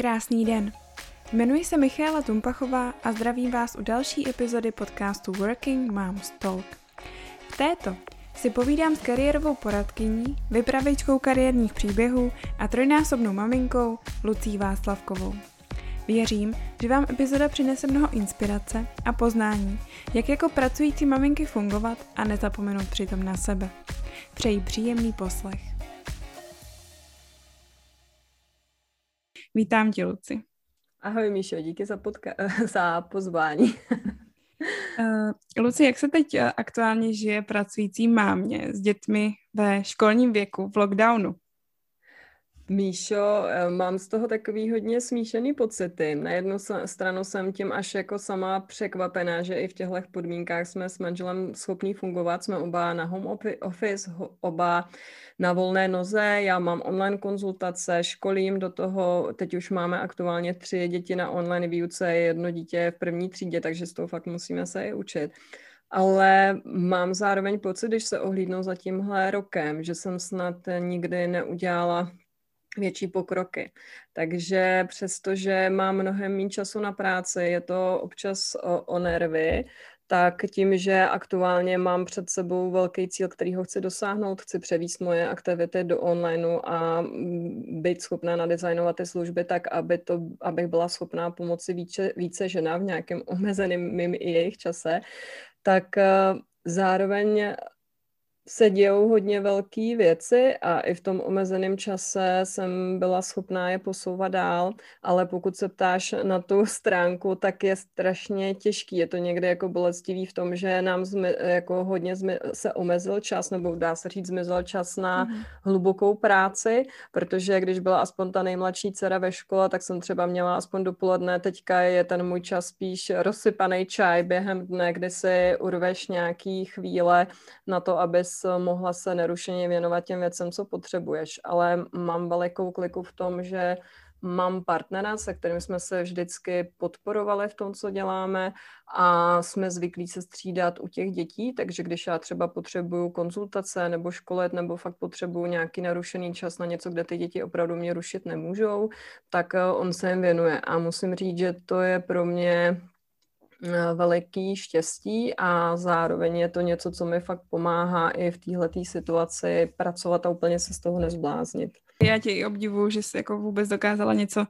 Krásný den. Jmenuji se Michála Tumpachová a zdravím vás u další epizody podcastu Working Moms Talk. V této si povídám s kariérovou poradkyní, vypravěčkou kariérních příběhů a trojnásobnou maminkou Lucí Václavkovou. Věřím, že vám epizoda přinese mnoho inspirace a poznání, jak jako pracující maminky fungovat a nezapomenout přitom na sebe. Přeji příjemný poslech. Vítám tě, Luci. Ahoj, Míšo, díky za, podka- za pozvání. uh, Luci, jak se teď eh, aktuálně žije pracující mámě s dětmi ve školním věku v lockdownu? Míšo, eh, mám z toho takový hodně smíšený pocity. Na jednu stranu jsem tím až jako sama překvapená, že i v těchto podmínkách jsme s manželem schopní fungovat. Jsme oba na home office, oba na volné noze. Já mám online konzultace, školím do toho. Teď už máme aktuálně tři děti na online výuce, jedno dítě v první třídě, takže z toho fakt musíme se i učit ale mám zároveň pocit, když se ohlídnu za tímhle rokem, že jsem snad nikdy neudělala větší pokroky. Takže přestože mám mnohem méně času na práci, je to občas o, o nervy, tak tím, že aktuálně mám před sebou velký cíl, který ho chci dosáhnout, chci převíst moje aktivity do onlineu a být schopná nadizajnovat ty služby tak, aby to, abych byla schopná pomoci více, více ženám v nějakém omezeném mým i jejich čase, tak eh, zároveň se dějou hodně velké věci a i v tom omezeném čase jsem byla schopná je posouvat dál, ale pokud se ptáš na tu stránku, tak je strašně těžký. Je to někdy jako bolestivý v tom, že nám zmi, jako hodně zmi, se omezil čas, nebo dá se říct, zmizel čas na mm. hlubokou práci, protože když byla aspoň ta nejmladší dcera ve škole, tak jsem třeba měla aspoň dopoledne, teďka je ten můj čas spíš rozsypaný čaj během dne, kdy si urveš nějaký chvíle na to, abys mohla se nerušeně věnovat těm věcem, co potřebuješ. Ale mám velikou kliku v tom, že mám partnera, se kterým jsme se vždycky podporovali v tom, co děláme a jsme zvyklí se střídat u těch dětí, takže když já třeba potřebuju konzultace nebo školet nebo fakt potřebuju nějaký narušený čas na něco, kde ty děti opravdu mě rušit nemůžou, tak eh, on se jim věnuje a musím říct, že to je pro mě veliký štěstí a zároveň je to něco, co mi fakt pomáhá i v této situaci pracovat a úplně se z toho nezbláznit. Já tě i obdivuju, že jsi jako vůbec dokázala něco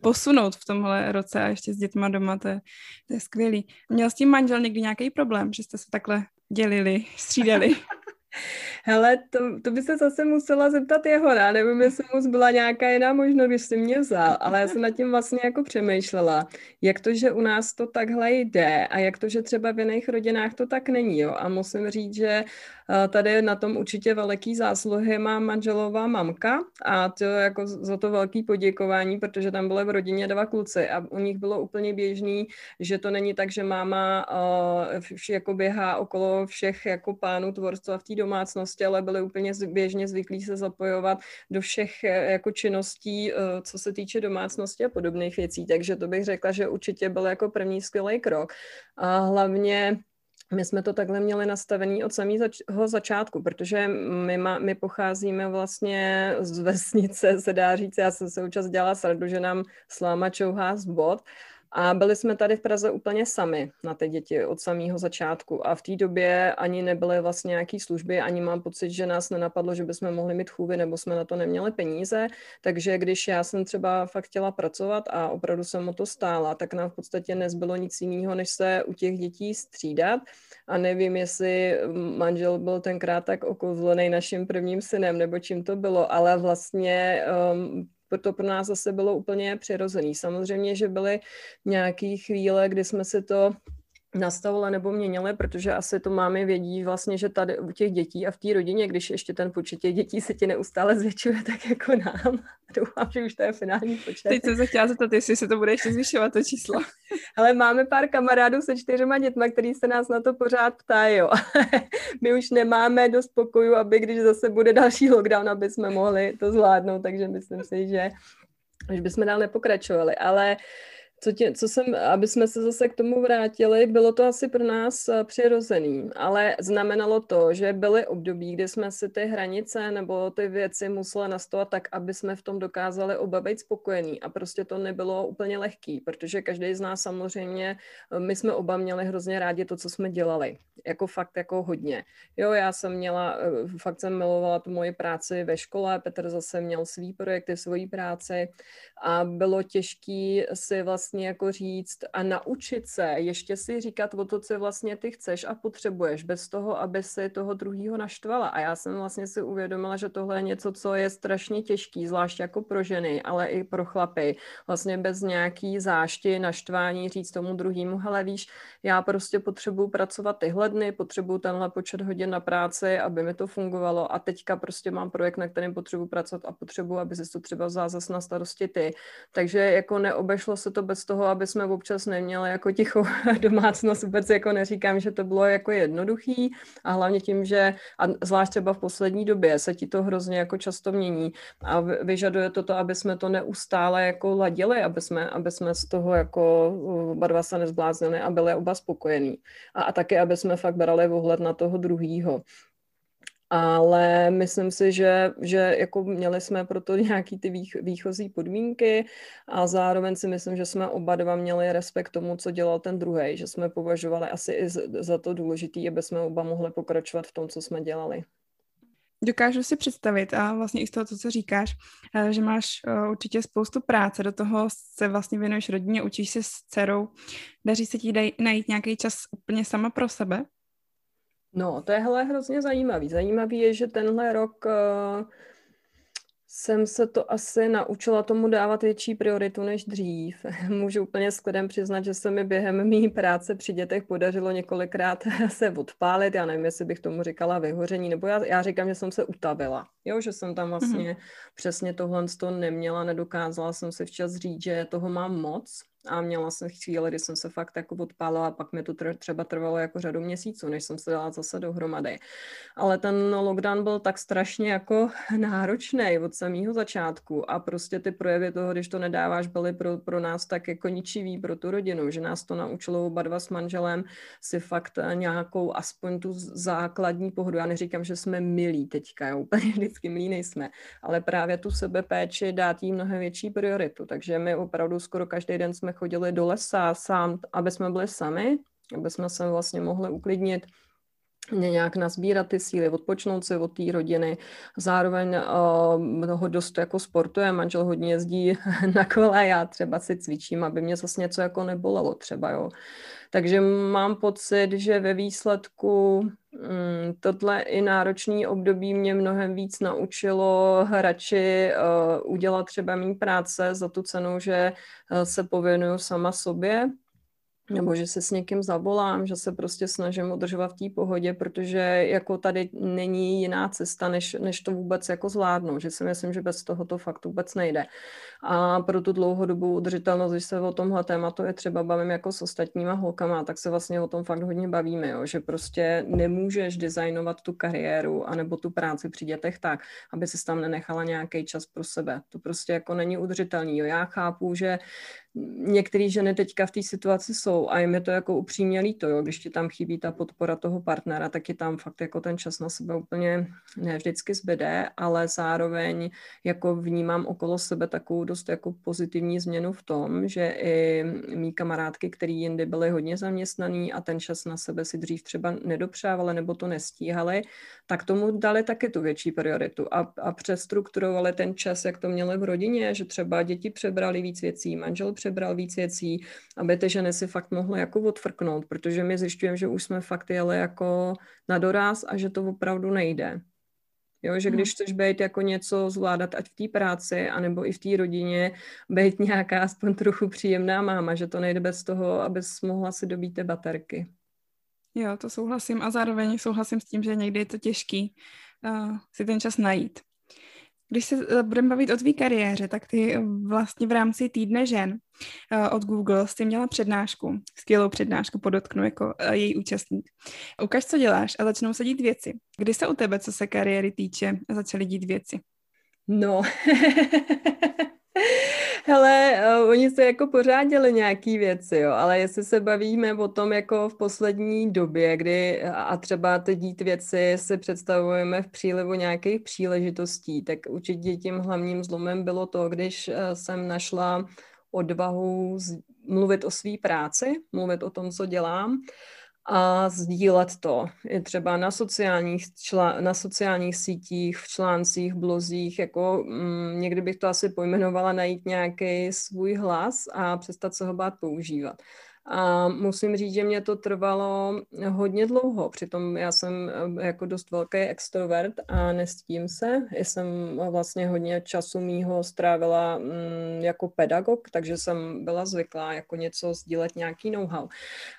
posunout v tomhle roce a ještě s dětma doma, to je, to je skvělý. Měl s tím manžel někdy nějaký problém, že jste se takhle dělili, střídali? Hele, to, to by se zase musela zeptat jeho, já nevím, jestli mu byla nějaká jiná možnost, když jsi mě vzal, ale já jsem nad tím vlastně jako přemýšlela, jak to, že u nás to takhle jde a jak to, že třeba v jiných rodinách to tak není, jo. A musím říct, že Tady na tom určitě veliký zásluhy má manželová mamka a to jako za to velký poděkování, protože tam byly v rodině dva kluci a u nich bylo úplně běžný, že to není tak, že máma uh, jako běhá okolo všech jako pánů tvorstva v té domácnosti, ale byly úplně běžně zvyklí se zapojovat do všech e, jako činností, uh, co se týče domácnosti a podobných věcí. Takže to bych řekla, že určitě byl jako první skvělý krok. A hlavně my jsme to takhle měli nastavený od samého zač- začátku, protože my, ma, my pocházíme vlastně z vesnice, se dá říct, já jsem se účast dělala srdu, že nám sláma čouhá z bod a byli jsme tady v Praze úplně sami na ty děti od samého začátku. A v té době ani nebyly vlastně nějaké služby, ani mám pocit, že nás nenapadlo, že bychom mohli mít chůvy, nebo jsme na to neměli peníze. Takže když já jsem třeba fakt chtěla pracovat a opravdu jsem o to stála, tak nám v podstatě nezbylo nic jiného, než se u těch dětí střídat. A nevím, jestli manžel byl tenkrát tak okouzlený naším prvním synem, nebo čím to bylo, ale vlastně um, to pro nás zase bylo úplně přirozený. Samozřejmě, že byly nějaké chvíle, kdy jsme si to nastavila nebo měnila, protože asi to máme vědí vlastně, že tady u těch dětí a v té rodině, když ještě ten počet těch dětí se ti neustále zvětšuje, tak jako nám. Doufám, že už to je finální počet. Teď jsem se chtěla zeptat, jestli se to bude ještě zvyšovat, to číslo. Ale máme pár kamarádů se čtyřma dětma, který se nás na to pořád ptají. My už nemáme dost pokoju, aby když zase bude další lockdown, aby jsme mohli to zvládnout, takže myslím si, že už bychom dál nepokračovali. Ale co, tě, co jsem, aby jsme se zase k tomu vrátili, bylo to asi pro nás eh, přirozený, ale znamenalo to, že byly období, kdy jsme si ty hranice nebo ty věci museli nastavovat tak, aby jsme v tom dokázali oba být spokojení. A prostě to nebylo úplně lehký, protože každý z nás samozřejmě, eh, my jsme oba měli hrozně rádi to, co jsme dělali, jako fakt jako hodně. Jo, já jsem měla, eh, fakt jsem milovala tu moji práci ve škole, Petr zase měl svý projekty, svoji práci. A bylo těžký si vlastně jako říct a naučit se ještě si říkat o to, co vlastně ty chceš a potřebuješ, bez toho, aby si toho druhého naštvala. A já jsem vlastně si uvědomila, že tohle je něco, co je strašně těžký, zvlášť jako pro ženy, ale i pro chlapy. Vlastně bez nějaký zášti, naštvání říct tomu druhému, hele víš, já prostě potřebuju pracovat tyhle dny, potřebuju tenhle počet hodin na práci, aby mi to fungovalo a teďka prostě mám projekt, na kterém potřebuji pracovat a potřebuji, aby si to třeba vzal zase na starosti ty. Takže jako neobešlo se to bez toho, aby jsme občas neměli jako ticho domácnost. Vůbec jako neříkám, že to bylo jako jednoduchý a hlavně tím, že a zvlášť třeba v poslední době se ti to hrozně jako často mění a vyžaduje to to, aby jsme to neustále jako ladili, aby jsme, aby jsme z toho jako oba dva se nezbláznili a byli oba spokojení. A, a taky, aby jsme fakt brali ohled na toho druhýho ale myslím si, že, že jako měli jsme pro to nějaký ty vých, výchozí podmínky a zároveň si myslím, že jsme oba dva měli respekt tomu, co dělal ten druhý, že jsme považovali asi i za to důležité, aby jsme oba mohli pokračovat v tom, co jsme dělali. Dokážu si představit a vlastně i z toho, co říkáš, eh, že máš eh, určitě spoustu práce, do toho se vlastně věnuješ rodině, učíš se s dcerou. Daří se ti najít nějaký čas úplně sama pro sebe? No, to je hele, hrozně zajímavý. Zajímavý je, že tenhle rok uh, jsem se to asi naučila tomu dávat větší prioritu než dřív. Můžu úplně s klidem přiznat, že se mi během mý práce při dětech podařilo několikrát se odpálit. Já nevím, jestli bych tomu říkala vyhoření, nebo já, já říkám, že jsem se utavila. Jo, že jsem tam vlastně mm-hmm. přesně tohle to neměla, nedokázala jsem se včas říct, že toho mám moc a měla jsem chvíli, kdy jsem se fakt jako odpálila a pak mi to třeba trvalo jako řadu měsíců, než jsem se dala zase dohromady. Ale ten lockdown byl tak strašně jako náročný od samého začátku a prostě ty projevy toho, když to nedáváš, byly pro, pro nás tak jako ničivý pro tu rodinu, že nás to naučilo oba dva s manželem si fakt nějakou aspoň tu základní pohodu. Já neříkám, že jsme milí teďka, jo, úplně vždycky milí nejsme, ale právě tu sebepéči dát jí mnohem větší prioritu. Takže my opravdu skoro každý den jsme chodili do lesa sám, aby jsme byli sami, aby jsme se vlastně mohli uklidnit, nějak nazbírat ty síly, odpočnout se od té rodiny. Zároveň uh, dost jako sportuje, manžel hodně jezdí na kole, já třeba si cvičím, aby mě zase něco jako nebolelo třeba, jo. Takže mám pocit, že ve výsledku mm, tohle i náročný období mě mnohem víc naučilo radši uh, udělat třeba mý práce za tu cenu, že uh, se pověnuju sama sobě, nebo že se s někým zavolám, že se prostě snažím udržovat v té pohodě, protože jako tady není jiná cesta, než, než to vůbec jako zvládnout, že si myslím, že bez toho to fakt vůbec nejde. A pro tu dlouhodobou udržitelnost, když se o tomhle tématu je třeba bavím jako s ostatníma holkama, tak se vlastně o tom fakt hodně bavíme, jo? že prostě nemůžeš designovat tu kariéru anebo tu práci při dětech tak, aby se tam nenechala nějaký čas pro sebe. To prostě jako není udržitelný. Jo? Já chápu, že některé ženy teďka v té situaci jsou a jim je to jako upřímně líto, jo? když ti tam chybí ta podpora toho partnera, tak je tam fakt jako ten čas na sebe úplně ne vždycky zbyde, ale zároveň jako vnímám okolo sebe takovou dost jako pozitivní změnu v tom, že i mý kamarádky, který jindy byly hodně zaměstnaný a ten čas na sebe si dřív třeba nedopřávali nebo to nestíhali, tak tomu dali taky tu větší prioritu a, a přestrukturovali ten čas, jak to měli v rodině, že třeba děti přebrali víc věcí, manžel přebral víc věcí, aby ty ženy si fakt mohly jako odfrknout, protože my zjišťujeme, že už jsme fakt jeli jako na doraz a že to opravdu nejde. Jo, že když chceš být jako něco zvládat, ať v té práci, anebo i v té rodině, být nějaká aspoň trochu příjemná máma, že to nejde bez toho, abys mohla si dobít ty baterky. Jo, to souhlasím a zároveň souhlasím s tím, že někdy je to těžký uh, si ten čas najít. Když se eh, budeme bavit o tvý kariéře, tak ty eh, vlastně v rámci týdne žen uh, od Google jsi měla přednášku, skvělou přednášku, podotknu jako uh, její účastník. Ukaž, co děláš a začnou se dít věci. Kdy se u tebe, co se kariéry týče, začaly dít věci? No, Hele, uh, oni se jako pořádili nějaký věci, jo, ale jestli se bavíme o tom jako v poslední době, kdy a třeba ty dít věci si představujeme v přílivu nějakých příležitostí, tak určitě tím hlavním zlomem bylo to, když uh, jsem našla odvahu mluvit o své práci, mluvit o tom, co dělám a sdílet to. I třeba na sociálních, čla, na sociálních sítích, v článcích, blozích, jako mm, někdy bych to asi pojmenovala najít nějaký svůj hlas a přestat se ho bát používat. A musím říct, že mě to trvalo hodně dlouho. Přitom já jsem eh, jako dost velký extrovert a nestím se. Jsem vlastně hodně času mýho strávila mm, jako pedagog, takže jsem byla zvyklá jako něco sdílet, nějaký know-how.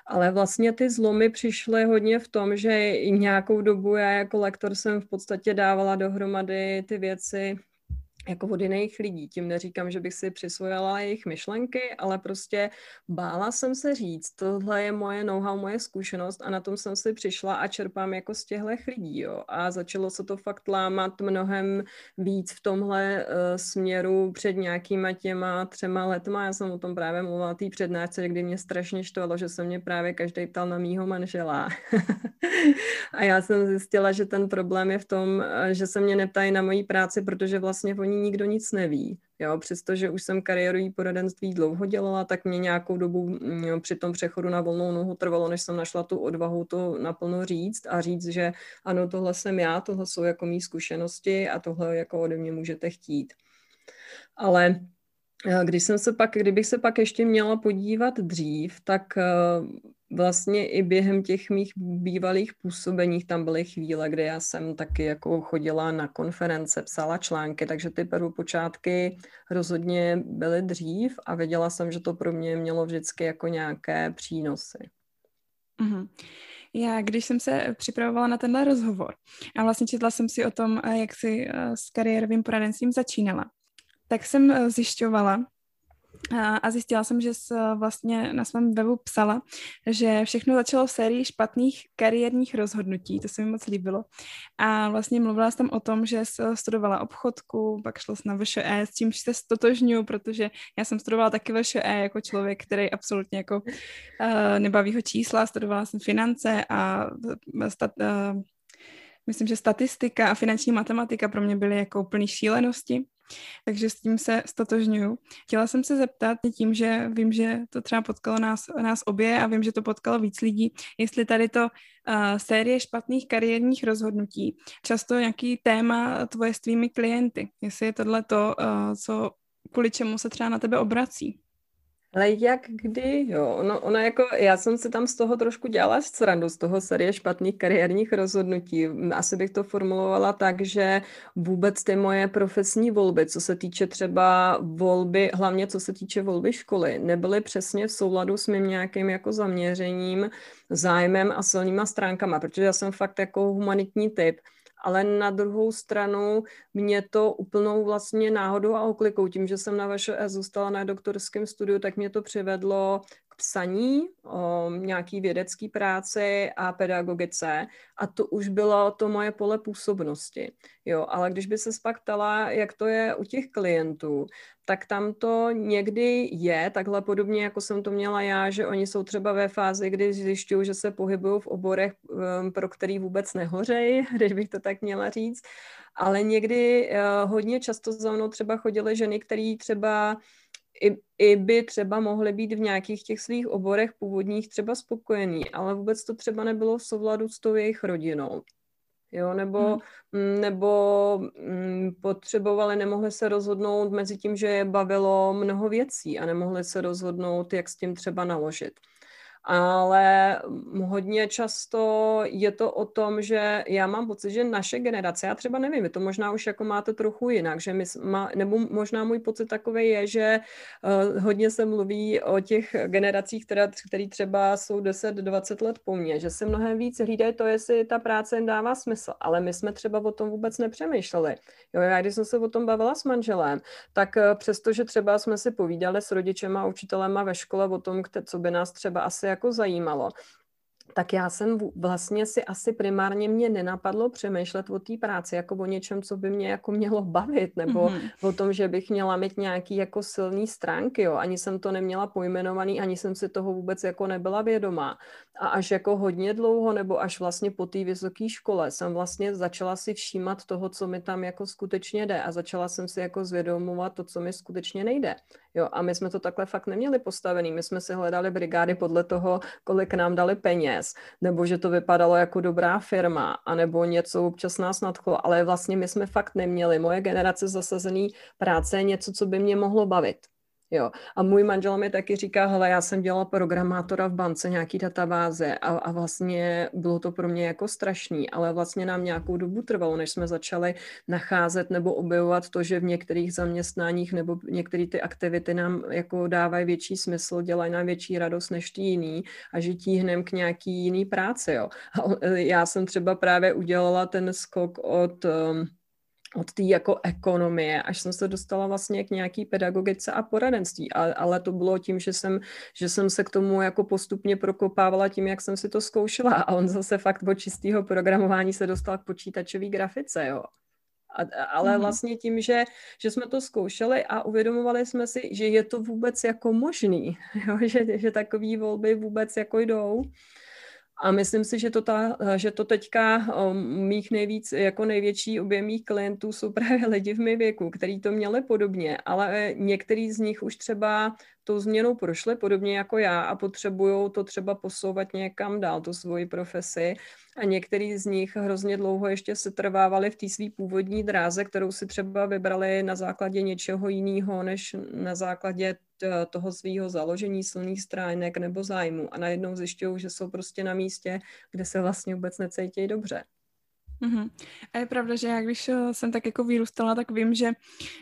Ale vlastně ty zlomy přišly hodně v tom, že nějakou dobu já jako lektor jsem v podstatě dávala dohromady ty věci jako od jiných lidí. Tím neříkám, že bych si přisvojila jejich myšlenky, ale prostě bála jsem se říct, tohle je moje know-how, moje zkušenost a na tom jsem si přišla a čerpám jako z těchto lidí. Jo. A začalo se to fakt lámat mnohem víc v tomhle uh, směru před nějakýma těma třema letma. Já jsem o tom právě mluvila té přednášce, kdy mě strašně štvalo, že se mě právě každý ptal na mýho manžela. a já jsem zjistila, že ten problém je v tom, eh, že se mě neptají na mojí práci, protože vlastně oni ní nikdo nic neví. Jo, přestože už jsem kariérový poradenství dlouho dělala, tak mě nějakou dobu mm, jo, při tom přechodu na volnou nohu trvalo, než jsem našla tu odvahu to naplno říct a říct, že ano, tohle jsem já, tohle jsou jako mý zkušenosti a tohle jako ode mě můžete chtít. Ale eh, když jsem se pak, kdybych se pak ještě měla podívat dřív, tak eh, vlastně i během těch mých bývalých působeních tam byly chvíle, kdy já jsem taky jako chodila na konference, psala články, takže ty prvopočátky rozhodně byly dřív a věděla jsem, že to pro mě mělo vždycky jako nějaké přínosy. Mm-hmm. Já, když jsem se připravovala na tenhle rozhovor a vlastně četla jsem si o tom, eh, jak si eh, s kariérovým poradenstvím začínala, tak jsem eh, zjišťovala, a zjistila jsem, že vlastně na svém webu psala, že všechno začalo v sérii špatných kariérních rozhodnutí, to se mi moc líbilo. A vlastně mluvila jsem o tom, že studovala obchodku, pak šlo na VŠE, s čímž se stotožňuju, protože já jsem studovala taky VŠE jako člověk, který absolutně jako uh, nebaví ho čísla, studovala jsem finance a stat, uh, myslím, že statistika a finanční matematika pro mě byly jako úplný šílenosti. Takže s tím se stotožňuju. Chtěla jsem se zeptat tím, že vím, že to třeba potkalo nás, nás obě a vím, že to potkalo víc lidí, jestli tady to uh, série špatných kariérních rozhodnutí, často nějaký téma tvoje s tvými klienty, jestli je tohle to, uh, co kvůli čemu se třeba na tebe obrací. Ale jak kdy, jo, ono, ono jako, já jsem si tam z toho trošku dělala srandu, z toho série špatných kariérních rozhodnutí. Asi bych to formulovala tak, že vůbec ty moje profesní volby, co se týče třeba volby, hlavně co se týče volby školy, nebyly přesně v souladu s mým nějakým jako zaměřením, zájmem a silnýma stránkama, protože já jsem fakt jako humanitní typ ale na druhou stranu mě to úplnou vlastně náhodou a oklikou, tím, že jsem na vaše e zůstala na doktorském studiu, tak mě to přivedlo psaní, o nějaký vědecký práci a pedagogice a to už bylo to moje pole působnosti. Jo, ale když by se pak ptala, jak to je u těch klientů, tak tam to někdy je, takhle podobně, jako jsem to měla já, že oni jsou třeba ve fázi, kdy zjišťují, že se pohybují v oborech, um, pro který vůbec nehořejí, když bych to tak měla říct. Ale někdy uh, hodně často za mnou třeba chodily ženy, které třeba i, i by třeba mohly být v nějakých těch svých oborech původních třeba spokojený, ale vůbec to třeba nebylo v souladu s tou jejich rodinou. Jo, nebo, hmm. nebo mm, potřebovali, nemohli se rozhodnout mezi tím, že je bavilo mnoho věcí a nemohli se rozhodnout, jak s tím třeba naložit ale hodně často je to o tom, že já mám pocit, že naše generace, já třeba nevím, vy to možná už jako máte trochu jinak, že my, má, nebo možná můj pocit takový je, že uh, hodně se mluví o těch generacích, které, které třeba jsou 10-20 let po mně, že se mnohem víc hlídají to, jestli ta práce jim dává smysl, ale my jsme třeba o tom vůbec nepřemýšleli. Jo, já když jsem se o tom bavila s manželem, tak uh, přestože třeba jsme si povídali s rodičema a učitelema ve škole o tom, co by nás třeba asi jako zajímalo, tak já jsem vlastně si asi primárně mě nenapadlo přemýšlet o té práci jako o něčem, co by mě jako mělo bavit, nebo mm-hmm. o tom, že bych měla mít nějaký jako silný stránky, jo. Ani jsem to neměla pojmenovaný, ani jsem si toho vůbec jako nebyla vědomá. A až jako hodně dlouho, nebo až vlastně po té vysoké škole jsem vlastně začala si všímat toho, co mi tam jako skutečně jde a začala jsem si jako zvědomovat to, co mi skutečně nejde. Jo, a my jsme to takhle fakt neměli postavený. My jsme si hledali brigády podle toho, kolik nám dali peněz, nebo že to vypadalo jako dobrá firma, anebo něco občas nás nadchlo, ale vlastně my jsme fakt neměli. Moje generace zasazený práce je něco, co by mě mohlo bavit. Jo. A můj manžel mi taky říká, hele, já jsem dělal programátora v bance, nějaký databáze a, a vlastně bylo to pro mě jako strašný, ale vlastně nám nějakou dobu trvalo, než jsme začali nacházet nebo objevovat to, že v některých zaměstnáních nebo některé ty aktivity nám jako dávají větší smysl, dělají nám větší radost než ty jiný a že tíhnem k nějaký jiný práci, jo. A já jsem třeba právě udělala ten skok od um, od té jako ekonomie, až jsem se dostala vlastně k nějaký pedagogice a poradenství. A, ale to bylo tím, že jsem, že jsem se k tomu jako postupně prokopávala tím, jak jsem si to zkoušela. A on zase fakt od čistého programování se dostal k počítačové grafice, jo. A, ale mm-hmm. vlastně tím, že, že jsme to zkoušeli a uvědomovali jsme si, že je to vůbec jako možný, jo? Že, že takové volby vůbec jako jdou. A myslím si, že to, ta, že to teďka mých nejvíc, jako největší objem mých klientů jsou právě lidi v mém věku, který to měli podobně, ale některý z nich už třeba tou změnou prošli, podobně jako já, a potřebují to třeba posouvat někam dál, tu svoji profesi. A některý z nich hrozně dlouho ještě se trvávali v té své původní dráze, kterou si třeba vybrali na základě něčeho jiného, než na základě toho svého založení silných stránek nebo zájmu. A najednou zjišťují, že jsou prostě na místě, kde se vlastně vůbec necítí dobře. Mm-hmm. A je pravda, že já když eh, jsem tak jako vyrůstala, tak vím, že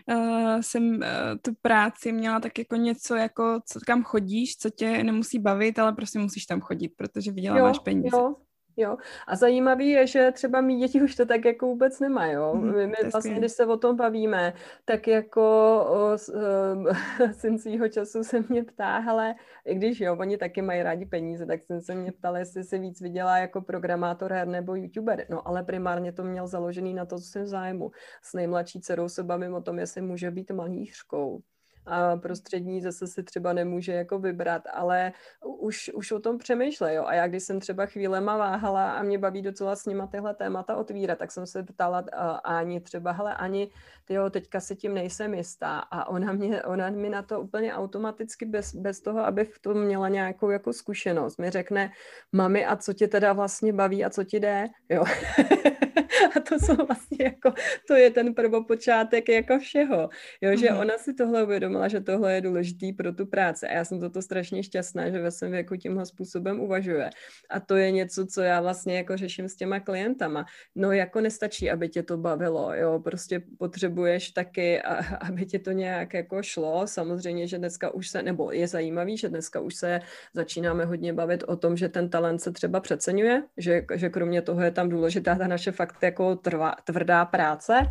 uh, jsem uh, tu práci měla tak jako něco, jako co, kam chodíš, co tě nemusí bavit, ale prostě musíš tam chodit, protože vyděláváš jo, peníze. Jo, Jo. A zajímavý je, že třeba mý děti už to tak jako vůbec nemá, jo. Mm, my, my vlastně, když se o tom bavíme, tak jako o, s, uh, syn svýho času se mě ptá, ale i když jo, oni taky mají rádi peníze, tak jsem se mě ptal, jestli se víc vydělá jako programátor her nebo youtuber. No ale primárně to měl založený na to, co jsem zájmu. S nejmladší dcerou se bavím o tom, jestli může být malířkou a prostřední zase si třeba nemůže jako vybrat, ale už, už o tom přemýšlej, jo. A já když jsem třeba chvílema váhala a mě baví docela s nima tyhle témata otvírat, tak jsem se ptala uh, Ani třeba, hele Ani, ty jo, teďka si tím nejsem jistá a ona, mě, ona mi na to úplně automaticky bez, bez toho, abych v tom měla nějakou jako zkušenost, mi řekne, mami, a co tě teda vlastně baví a co ti jde, jo. a to jsou vlastně jako, to je ten prvopočátek jako všeho, jo, že mm-hmm. ona si tohle uvědomila, že tohle je důležitý pro tu práci. A já jsem toto strašně šťastná, že ve svém věku tímhle způsobem uvažuje. A to je něco, co já vlastně jako řeším s těma klientama, no jako nestačí, aby tě to bavilo, jo, prostě potřebuješ taky, a, aby tě to nějak jako šlo, samozřejmě, že dneska už se, nebo je zajímavý, že dneska už se začínáme hodně bavit o tom, že ten talent se třeba přeceňuje, že, že kromě toho je tam důležitá ta naše fakt jako trvá, tvrdá práce,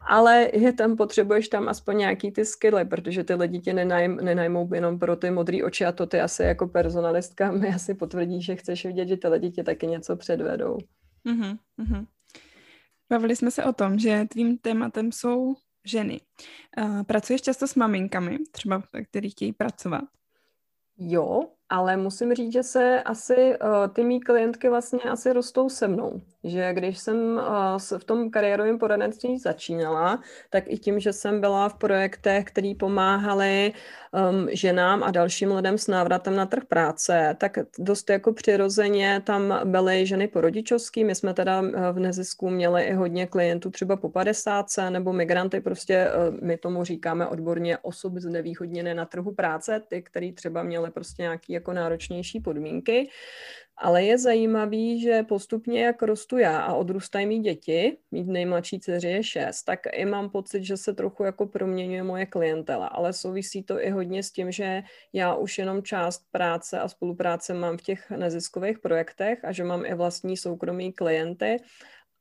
ale je tam, potřebuješ tam aspoň nějaký ty skilly, protože ty lidi tě nenajm, nenajmou jenom pro ty modré oči a to ty asi jako personalistka mi asi potvrdí, že chceš vidět, že ty lidi tě taky něco předvedou. Mm-hmm, mm-hmm. Bavili jsme se o tom, že tvým tématem jsou ženy. Uh, pracuješ často s maminkami, třeba, který chtějí pracovat? Jo, ale musím říct, že se asi uh, ty mý klientky vlastně asi rostou se mnou. Že když jsem uh, v tom kariérovém poradenství začínala, tak i tím, že jsem byla v projektech, které pomáhaly um, ženám a dalším lidem s návratem na trh práce, tak dost jako přirozeně tam byly ženy porodičovský. My jsme teda v nezisku měli i hodně klientů třeba po 50 nebo migranty, prostě my tomu říkáme odborně osoby znevýhodněné na trhu práce, ty, který třeba měly prostě nějaký jako náročnější podmínky. Ale je zajímavý, že postupně, jak rostu já a odrůstají mý děti, mít nejmladší dceři je šest, tak i mám pocit, že se trochu jako proměňuje moje klientela, ale souvisí to i hodně s tím, že já už jenom část práce a spolupráce mám v těch neziskových projektech a že mám i vlastní soukromí klienty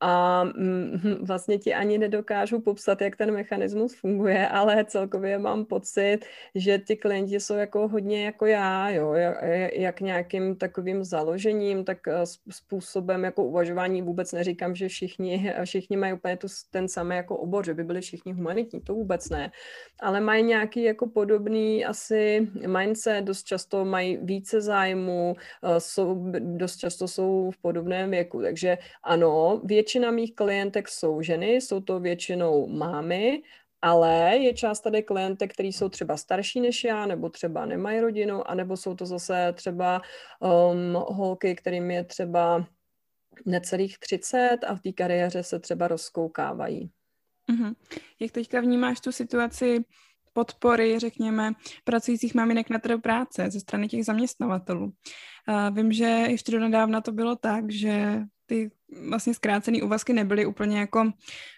a mm, vlastně ti ani nedokážu popsat, jak ten mechanismus funguje, ale celkově mám pocit, že ti klienti jsou jako hodně jako já, jo, jak, jak nějakým takovým založením, tak eh, způsobem jako uvažování. Vůbec neříkám, že všichni, všichni mají úplně tu, ten samý jako obor, že by byli všichni humanitní, to vůbec ne, ale mají nějaký jako podobný asi mindset, dost často mají více zájmu, eh, jsou, dost často jsou v podobném věku, takže ano, většina mých klientek jsou ženy, jsou to většinou mámy, ale je část tady klientek, který jsou třeba starší než já, nebo třeba nemají rodinu, anebo jsou to zase třeba um, holky, kterým je třeba necelých 30 a v té kariéře se třeba rozkoukávají. Mm-hmm. Jak teďka vnímáš tu situaci podpory, řekněme, pracujících maminek na trhu práce ze strany těch zaměstnavatelů? Uh, vím, že ještě do nedávna to bylo tak, že ty vlastně zkrácený úvazky nebyly úplně jako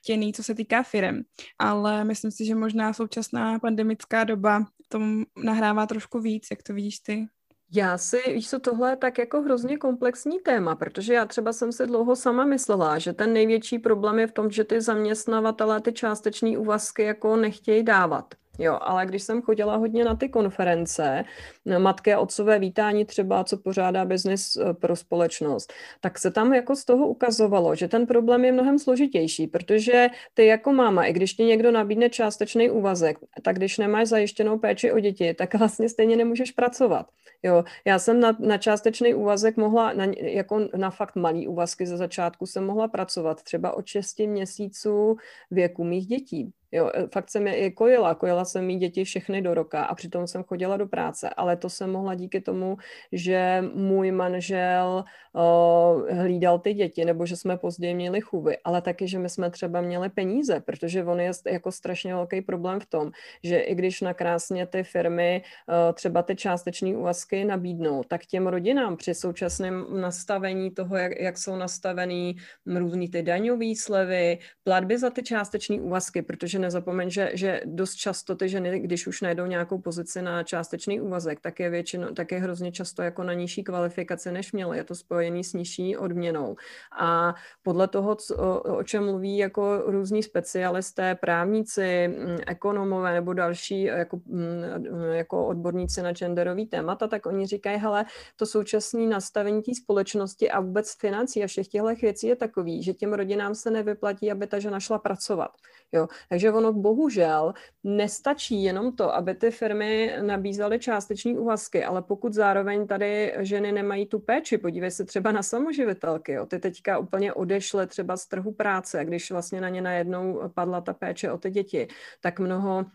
těný, co se týká firem, ale myslím si, že možná současná pandemická doba tomu nahrává trošku víc, jak to vidíš ty? Já si, víš co, tohle je tak jako hrozně komplexní téma, protože já třeba jsem si dlouho sama myslela, že ten největší problém je v tom, že ty zaměstnavatelé ty částeční úvazky jako nechtějí dávat. Jo, ale když jsem chodila hodně na ty konference, na matky a otcové vítání třeba, co pořádá biznis eh, pro společnost, tak se tam jako z toho ukazovalo, že ten problém je mnohem složitější, protože ty jako máma, i když ti někdo nabídne částečný úvazek, tak když nemáš zajištěnou péči o děti, tak vlastně stejně nemůžeš pracovat. Jo, já jsem na, na částečný úvazek mohla, na, jako na fakt malý úvazky ze začátku jsem mohla pracovat třeba od 6 měsíců věku mých dětí. Jo, e, fakt jsem je i kojila, kojila jsem mít děti všechny do roka a přitom jsem chodila do práce, ale to jsem mohla díky tomu, že můj manžel uh, hlídal ty děti, nebo že jsme později měli chůvy, ale taky, že my jsme třeba měli peníze, protože on je jako strašně velký problém v tom, že i když nakrásně ty firmy uh, třeba ty částeční úvazky nabídnou, tak těm rodinám při současném nastavení toho, jak, jak jsou nastavený různý ty daňové slevy, platby za ty částeční úvazky, protože nezapomeň, že, že dost často ty ženy, když už najdou nějakou pozici na částečný úvazek, tak je většinou, tak je hrozně často jako na nižší kvalifikaci, než měly. Je to spojený s nižší odměnou. A podle toho, co, o, o čem mluví jako různí specialisté, právníci, mm, ekonomové nebo další jako, mm, jako odborníci na genderový témata, tak oni říkají, hele, to současné nastavení té společnosti a vůbec financí a všech těchto věcí je takový, že těm rodinám se nevyplatí, aby ta žena šla pracovat. Jo? Takže ono bohužel nestačí jenom to, aby ty firmy nabízely částeční úvazky, ale pokud zároveň tady ženy nemají tu péči, podívej se třeba na samoživitelky, jo? ty teďka úplně odešly třeba z trhu práce, když vlastně na ně najednou padla ta péče o ty děti, tak mnoho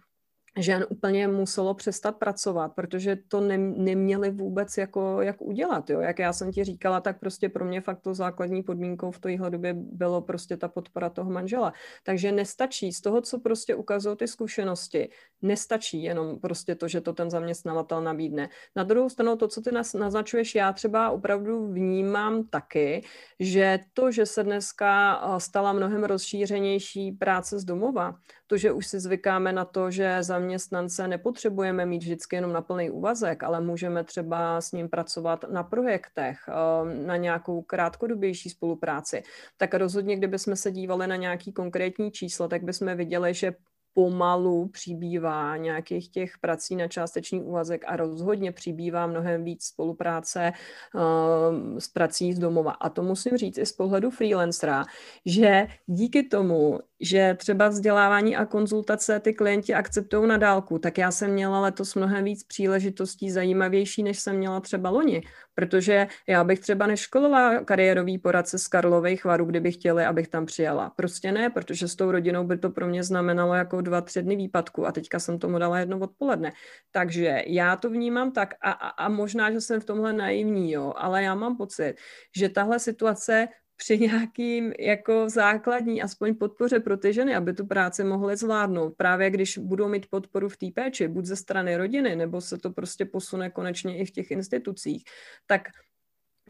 žen úplně muselo přestat pracovat, protože to ne, neměli vůbec jako, jak udělat. Jo? Jak já jsem ti říkala, tak prostě pro mě fakt to základní podmínkou v téhle době bylo prostě ta podpora toho manžela. Takže nestačí z toho, co prostě ukazují ty zkušenosti, nestačí jenom prostě to, že to ten zaměstnavatel nabídne. Na druhou stranu to, co ty naznačuješ, já třeba opravdu vnímám taky, že to, že se dneska stala mnohem rozšířenější práce z domova, to, že už si zvykáme na to, že zaměstnance nepotřebujeme mít vždycky jenom na plný úvazek, ale můžeme třeba s ním pracovat na projektech, na nějakou krátkodobější spolupráci, tak rozhodně, kdybychom se dívali na nějaký konkrétní číslo, tak bychom viděli, že pomalu přibývá nějakých těch prací na částečný úvazek a rozhodně přibývá mnohem víc spolupráce uh, s prací z domova. A to musím říct i z pohledu freelancera, že díky tomu, že třeba vzdělávání a konzultace ty klienti akceptují na dálku, tak já jsem měla letos mnohem víc příležitostí zajímavější, než jsem měla třeba loni, protože já bych třeba neškolila kariérový poradce z Karlových varů, kdyby chtěli, abych tam přijela. Prostě ne, protože s tou rodinou by to pro mě znamenalo jako dva, tři dny výpadku a teďka jsem tomu dala jedno odpoledne. Takže já to vnímám tak a, a, a možná, že jsem v tomhle naivní, jo, ale já mám pocit, že tahle situace při nějakým jako základní aspoň podpoře pro ty ženy, aby tu práci mohly zvládnout. Právě když budou mít podporu v té péči, buď ze strany rodiny, nebo se to prostě posune konečně i v těch institucích, tak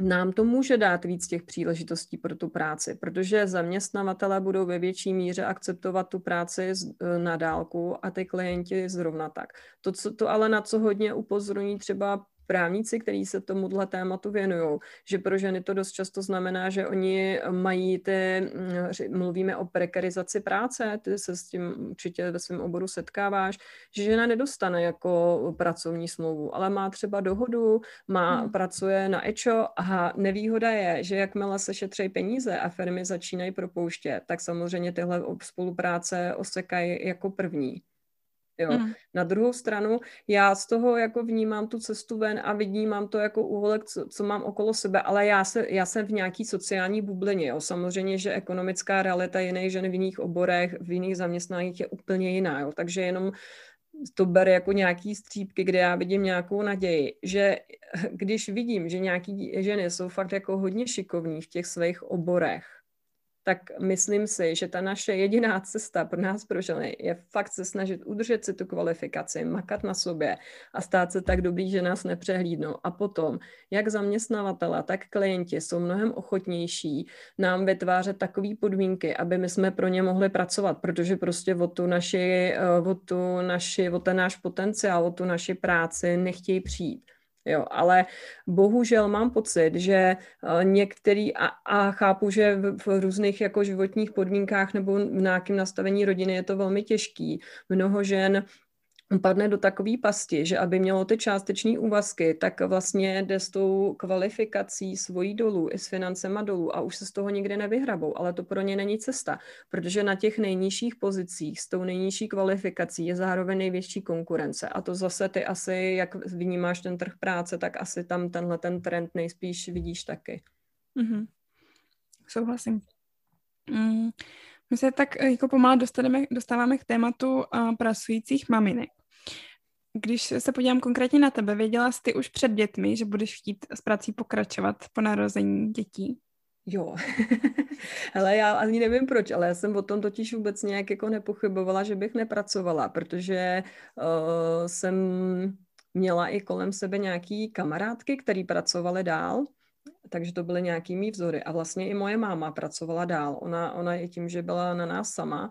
nám to může dát víc těch příležitostí pro tu práci, protože zaměstnavatele budou ve větší míře akceptovat tu práci e, na dálku a ty klienti zrovna tak. To, co, to ale na co hodně upozorní třeba právníci, kteří se tomuhle tématu věnují, že pro ženy to dost často znamená, že oni mají ty, mm, mluvíme o prekarizaci práce, ty se s tím určitě ve svém oboru setkáváš, že žena nedostane jako pracovní smlouvu, ale má třeba dohodu, má, hmm. pracuje na EČO a nevýhoda je, že jakmile se šetří peníze a firmy začínají propouštět, tak samozřejmě tyhle spolupráce osekají jako první. Jo. Mm. Na druhou stranu, já z toho jako vnímám tu cestu ven a vnímám to jako úholek, co, co mám okolo sebe, ale já, se, já jsem v nějaký sociální bublině. Jo. Samozřejmě, že ekonomická realita jiných žen v jiných oborech, v jiných zaměstnáních je úplně jiná. Jo. Takže jenom to bere jako nějaký střípky, kde já vidím nějakou naději, že když vidím, že nějaký ženy jsou fakt jako hodně šikovní v těch svých oborech, tak myslím si, že ta naše jediná cesta pro nás, pro ženy, je fakt se snažit udržet si tu kvalifikaci, makat na sobě a stát se tak dobrý, že nás nepřehlídnou. A potom, jak zaměstnavatele, tak klienti jsou mnohem ochotnější nám vytvářet takové podmínky, aby my jsme pro ně mohli pracovat, protože prostě o tu naši, eh, o tu naši, o ten náš potenciál, o tu naši práci nechtějí přijít. Jo, ale bohužel mám pocit, že eh, některý, a, a chápu, že v, v různých jako životních podmínkách nebo v nějakém nastavení rodiny je to velmi těžký. Mnoho žen padne do takové pasti, že aby mělo ty částeční úvazky, tak vlastně jde s tou kvalifikací svojí dolů i s financema dolů a už se z toho nikdy nevyhrabou, ale to pro ně není cesta, protože na těch nejnižších pozicích s tou nejnižší kvalifikací je zároveň největší konkurence a to zase ty asi, jak vnímáš ten trh práce, tak asi tam tenhle ten trend nejspíš vidíš taky. Mm-hmm. Souhlasím. Mm. My se tak jako pomalu dostaneme, dostáváme k tématu uh, pracujících maminek. Když se podívám konkrétně na tebe, věděla jsi ty už před dětmi, že budeš chtít s prací pokračovat po narození dětí? Jo, ale já ani nevím proč, ale já jsem o tom totiž vůbec nějak jako nepochybovala, že bych nepracovala, protože uh, jsem měla i kolem sebe nějaký kamarádky, který pracovali dál, takže to byly nějaký mý vzory. A vlastně i moje máma pracovala dál. Ona, ona je tím, že byla na nás sama,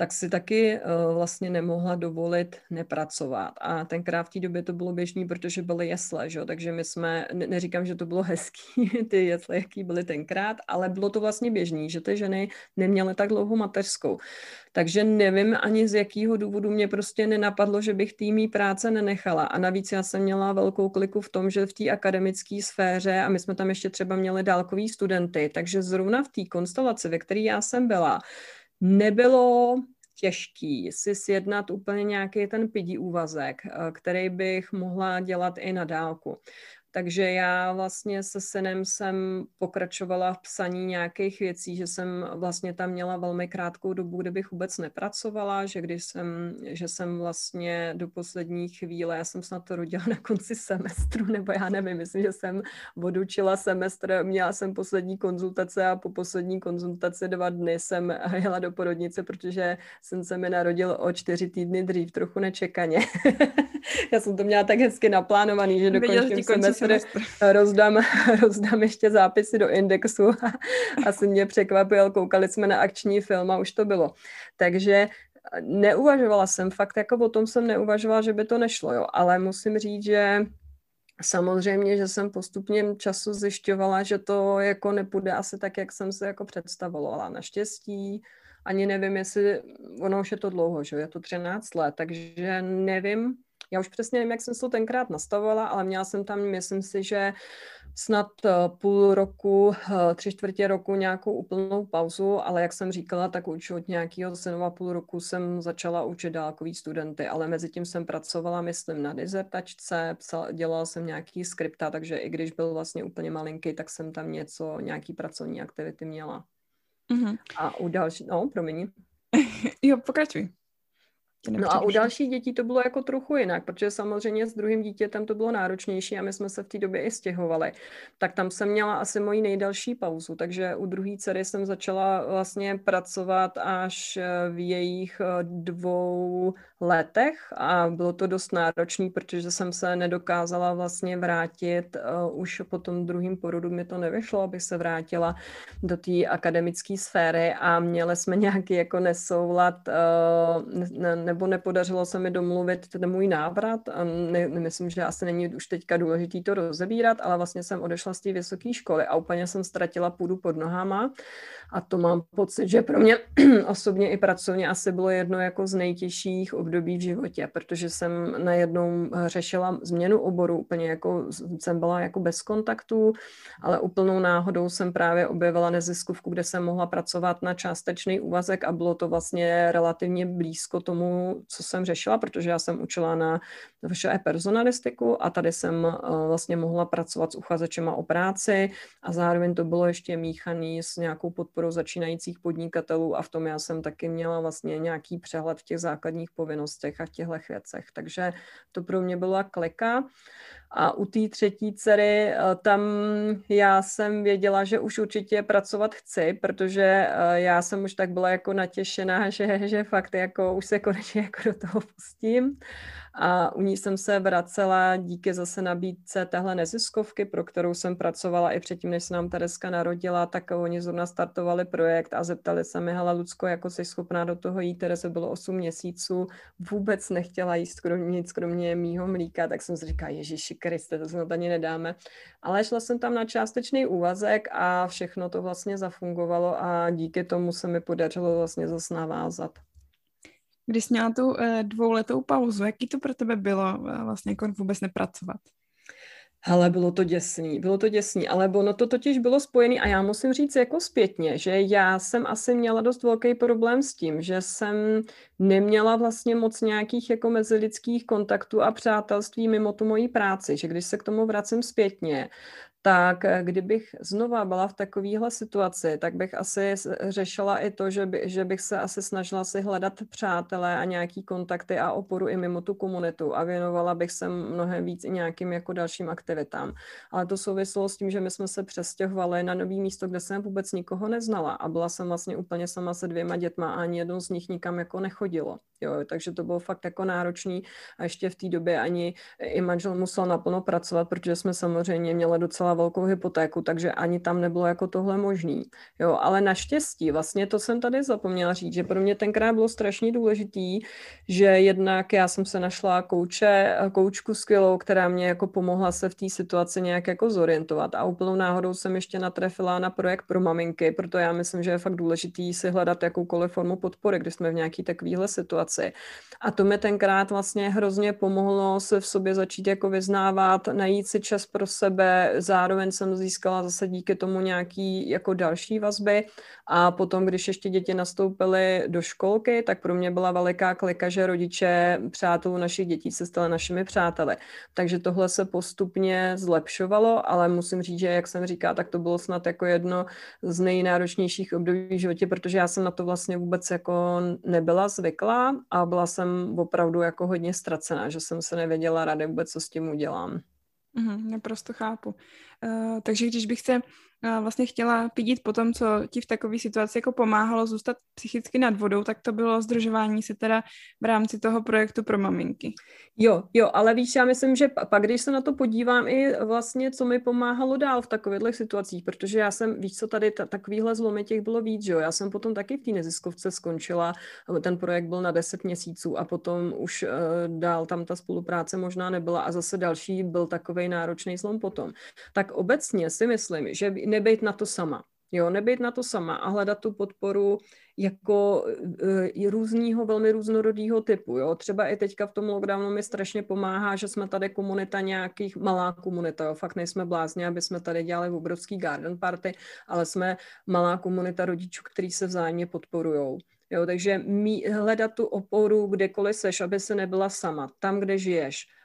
tak si taky uh, vlastně nemohla dovolit nepracovat. A tenkrát v té době to bylo běžný, protože byly jesle, že? takže my jsme, ne, neříkám, že to bylo hezký, ty jesle, jaký byly tenkrát, ale bylo to vlastně běžný, že ty ženy neměly tak dlouho mateřskou. Takže nevím ani z jakého důvodu mě prostě nenapadlo, že bych týmí práce nenechala. A navíc já jsem měla velkou kliku v tom, že v té akademické sféře, a my jsme tam ještě třeba měli dálkový studenty, takže zrovna v té konstelaci, ve které já jsem byla, nebylo těžký si sjednat úplně nějaký ten pidí úvazek, eh, který bych mohla dělat i na dálku. Takže já vlastně se synem jsem pokračovala v psaní nějakých věcí, že jsem vlastně tam měla velmi krátkou dobu, kde bych vůbec nepracovala, že když jsem, že jsem vlastně do poslední chvíle, já jsem snad to rodila na konci semestru, nebo já nevím, myslím, že jsem odučila semestr, měla jsem poslední konzultace a po poslední konzultaci dva dny jsem jela do porodnice, protože jsem se mi narodil o čtyři týdny dřív, trochu nečekaně. já jsem to měla tak hezky naplánovaný, že dokončím semestr semestr rozdám, rozdám ještě zápisy do indexu asi mě překvapil, koukali jsme na akční film a už to bylo. Takže neuvažovala jsem, fakt jako o tom jsem neuvažovala, že by to nešlo, jo, ale musím říct, že Samozřejmě, že jsem postupně času zjišťovala, že to jako nepůjde asi tak, jak jsem se jako představovala. Naštěstí ani nevím, jestli, ono už je to dlouho, že je to 13 let, takže nevím, já už přesně nevím, jak jsem se to tenkrát nastavovala, ale měla jsem tam, myslím si, že snad eh, půl roku, eh, tři čtvrtě roku nějakou úplnou pauzu, ale jak jsem říkala, tak už od nějakého synova půl roku jsem začala učit dálkový studenty, ale mezi tím jsem pracovala, myslím, na dizertačce, psala, dělala jsem nějaký skripta, takže i když byl vlastně úplně malinký, tak jsem tam něco, nějaký pracovní aktivity měla. Mm-hmm. A u další, no, promiň. jo, pokračuj. No a u dalších dětí to bylo jako trochu jinak, protože samozřejmě s druhým dítětem to bylo náročnější a my jsme se v té době i stěhovali. Tak tam jsem měla asi moji nejdelší pauzu, takže u druhé dcery jsem začala vlastně pracovat až v jejich eh, dvou letech a bylo to dost náročné, protože jsem se nedokázala vlastně vrátit, uh, už po tom druhém porodu mi to nevyšlo, abych se vrátila do té akademické sféry a měli jsme nějaký jako nesoulad, uh, ne, nebo nepodařilo se mi domluvit ten můj návrat. A ne, myslím, že asi není už teďka důležitý to rozebírat, ale vlastně jsem odešla z té vysoké školy a úplně jsem ztratila půdu pod nohama. A to mám pocit, že pro mě osobně i pracovně asi bylo jedno jako z nejtěžších období v životě, protože jsem najednou řešila změnu oboru, úplně jako jsem byla jako bez kontaktu, ale úplnou náhodou jsem právě objevila neziskovku, kde jsem mohla pracovat na částečný úvazek a bylo to vlastně relativně blízko tomu, co jsem řešila, protože já jsem učila na VŠE personalistiku a tady jsem eh, vlastně mohla pracovat s uchazečema o práci a zároveň to bylo ještě míchaný s nějakou podporou začínajících podnikatelů a v tom já jsem taky měla vlastně nějaký přehled v těch základních povinnostech a v těchto věcech. Takže to pro mě byla klika. A u té třetí dcery, eh, tam já jsem věděla, že už určitě pracovat chci, protože eh, já jsem už tak byla jako natěšená, že, že fakt jako už se konečně jako do toho pustím. A u ní jsem se vracela díky zase nabídce téhle neziskovky, pro kterou jsem pracovala i předtím, než se nám Tereska narodila, tak oni zrovna startovali projekt a zeptali se mi, hele Lucko, jako jsi schopná do toho jít, Tereze bylo 8 měsíců, vůbec nechtěla jíst kromě, nic kromě mýho mlíka, tak jsem si říkala, Ježíši Kriste, to se ani nedáme. Ale šla jsem tam na částečný úvazek a všechno to vlastně zafungovalo a díky tomu se mi podařilo vlastně zase navázat. Když jsi měla tu uh, dvouletou pauzu, jaký to pro tebe bylo uh, vlastně jako vůbec nepracovat? Ale bylo to děsný, bylo to děsný, ale ono to totiž bylo spojené a já musím říct jako zpětně, že já jsem asi měla dost velký problém s tím, že jsem neměla vlastně moc nějakých jako mezilidských kontaktů a přátelství mimo tu moji práci, že když se k tomu vracím zpětně, tak eh, kdybych znova byla v takovéhle situaci, tak bych asi řešila i to, že, by, že bych se asi snažila si hledat přátelé a nějaký kontakty a oporu i mimo tu komunitu a věnovala bych se mnohem víc i nějakým jako dalším aktivitám. Ale to souvislo s tím, že my jsme se přestěhovali na nový místo, kde jsem vůbec nikoho neznala a byla jsem vlastně úplně sama se dvěma dětma a ani jedno z nich nikam jako nechodilo. Jo, takže to bylo fakt jako náročný a ještě v té době ani i manžel musel naplno pracovat, protože jsme samozřejmě měli docela velkou hypotéku, takže ani tam nebylo jako tohle možný. Jo, ale naštěstí, vlastně to jsem tady zapomněla říct, že pro mě tenkrát bylo strašně důležitý, že jednak já jsem se našla kouče, koučku skvělou, která mě jako pomohla se v té situaci nějak jako zorientovat a úplnou náhodou jsem ještě natrefila na projekt pro maminky, proto já myslím, že je fakt důležitý si hledat jakoukoliv formu podpory, když jsme v nějaký takovéhle situaci. A to mi tenkrát vlastně hrozně pomohlo se v sobě začít jako vyznávat, najít si čas pro sebe, zároveň jsem získala zase díky tomu nějaký jako další vazby a potom, když ještě děti nastoupily do školky, tak pro mě byla veliká klika, že rodiče přátelů našich dětí se staly našimi přáteli. Takže tohle se postupně zlepšovalo, ale musím říct, že jak jsem říká, tak to bylo snad jako jedno z nejnáročnějších období v životě, protože já jsem na to vlastně vůbec jako nebyla zvyklá a byla jsem opravdu jako hodně ztracená, že jsem se nevěděla rady vůbec, co s tím udělám. Mm, naprosto chápu. Uh, takže když bych se vlastně chtěla pídit po tom, co ti v takové situaci jako pomáhalo zůstat psychicky nad vodou, tak to bylo zdržování se teda v rámci toho projektu pro maminky. Jo, jo, ale víš, já myslím, že pak, když se na to podívám i vlastně, co mi pomáhalo dál v takovýchhle situacích, protože já jsem, víš co, tady ta, takovýhle zlomy těch bylo víc, že jo, já jsem potom taky v té neziskovce skončila, ten projekt byl na 10 měsíců a potom už uh, dál tam ta spolupráce možná nebyla a zase další byl takový náročný zlom potom. Tak obecně si myslím, že nebejt na to sama. Jo, nebejt na to sama a hledat tu podporu jako e, různého, velmi různorodého typu. Jo. Třeba i teďka v tom lockdownu mi strašně pomáhá, že jsme tady komunita nějakých, malá komunita, jo. fakt nejsme blázni, aby jsme tady dělali obrovský garden party, ale jsme malá komunita rodičů, kteří se vzájemně podporují. Jo, takže mý, hledat tu oporu kdekoliv seš, aby se nebyla sama, tam, kde žiješ, Eh,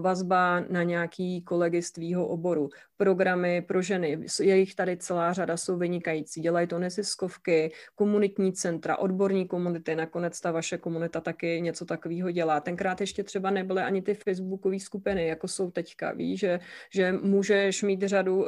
vazba na nějaký kolegy z tvýho oboru, programy pro ženy, je jich tady celá řada, jsou vynikající, dělají to neziskovky, komunitní centra, odborní komunity, nakonec ta vaše komunita taky něco takového dělá. Tenkrát ještě třeba nebyly ani ty facebookové skupiny, jako jsou teďka, víš, že, že můžeš mít řadu,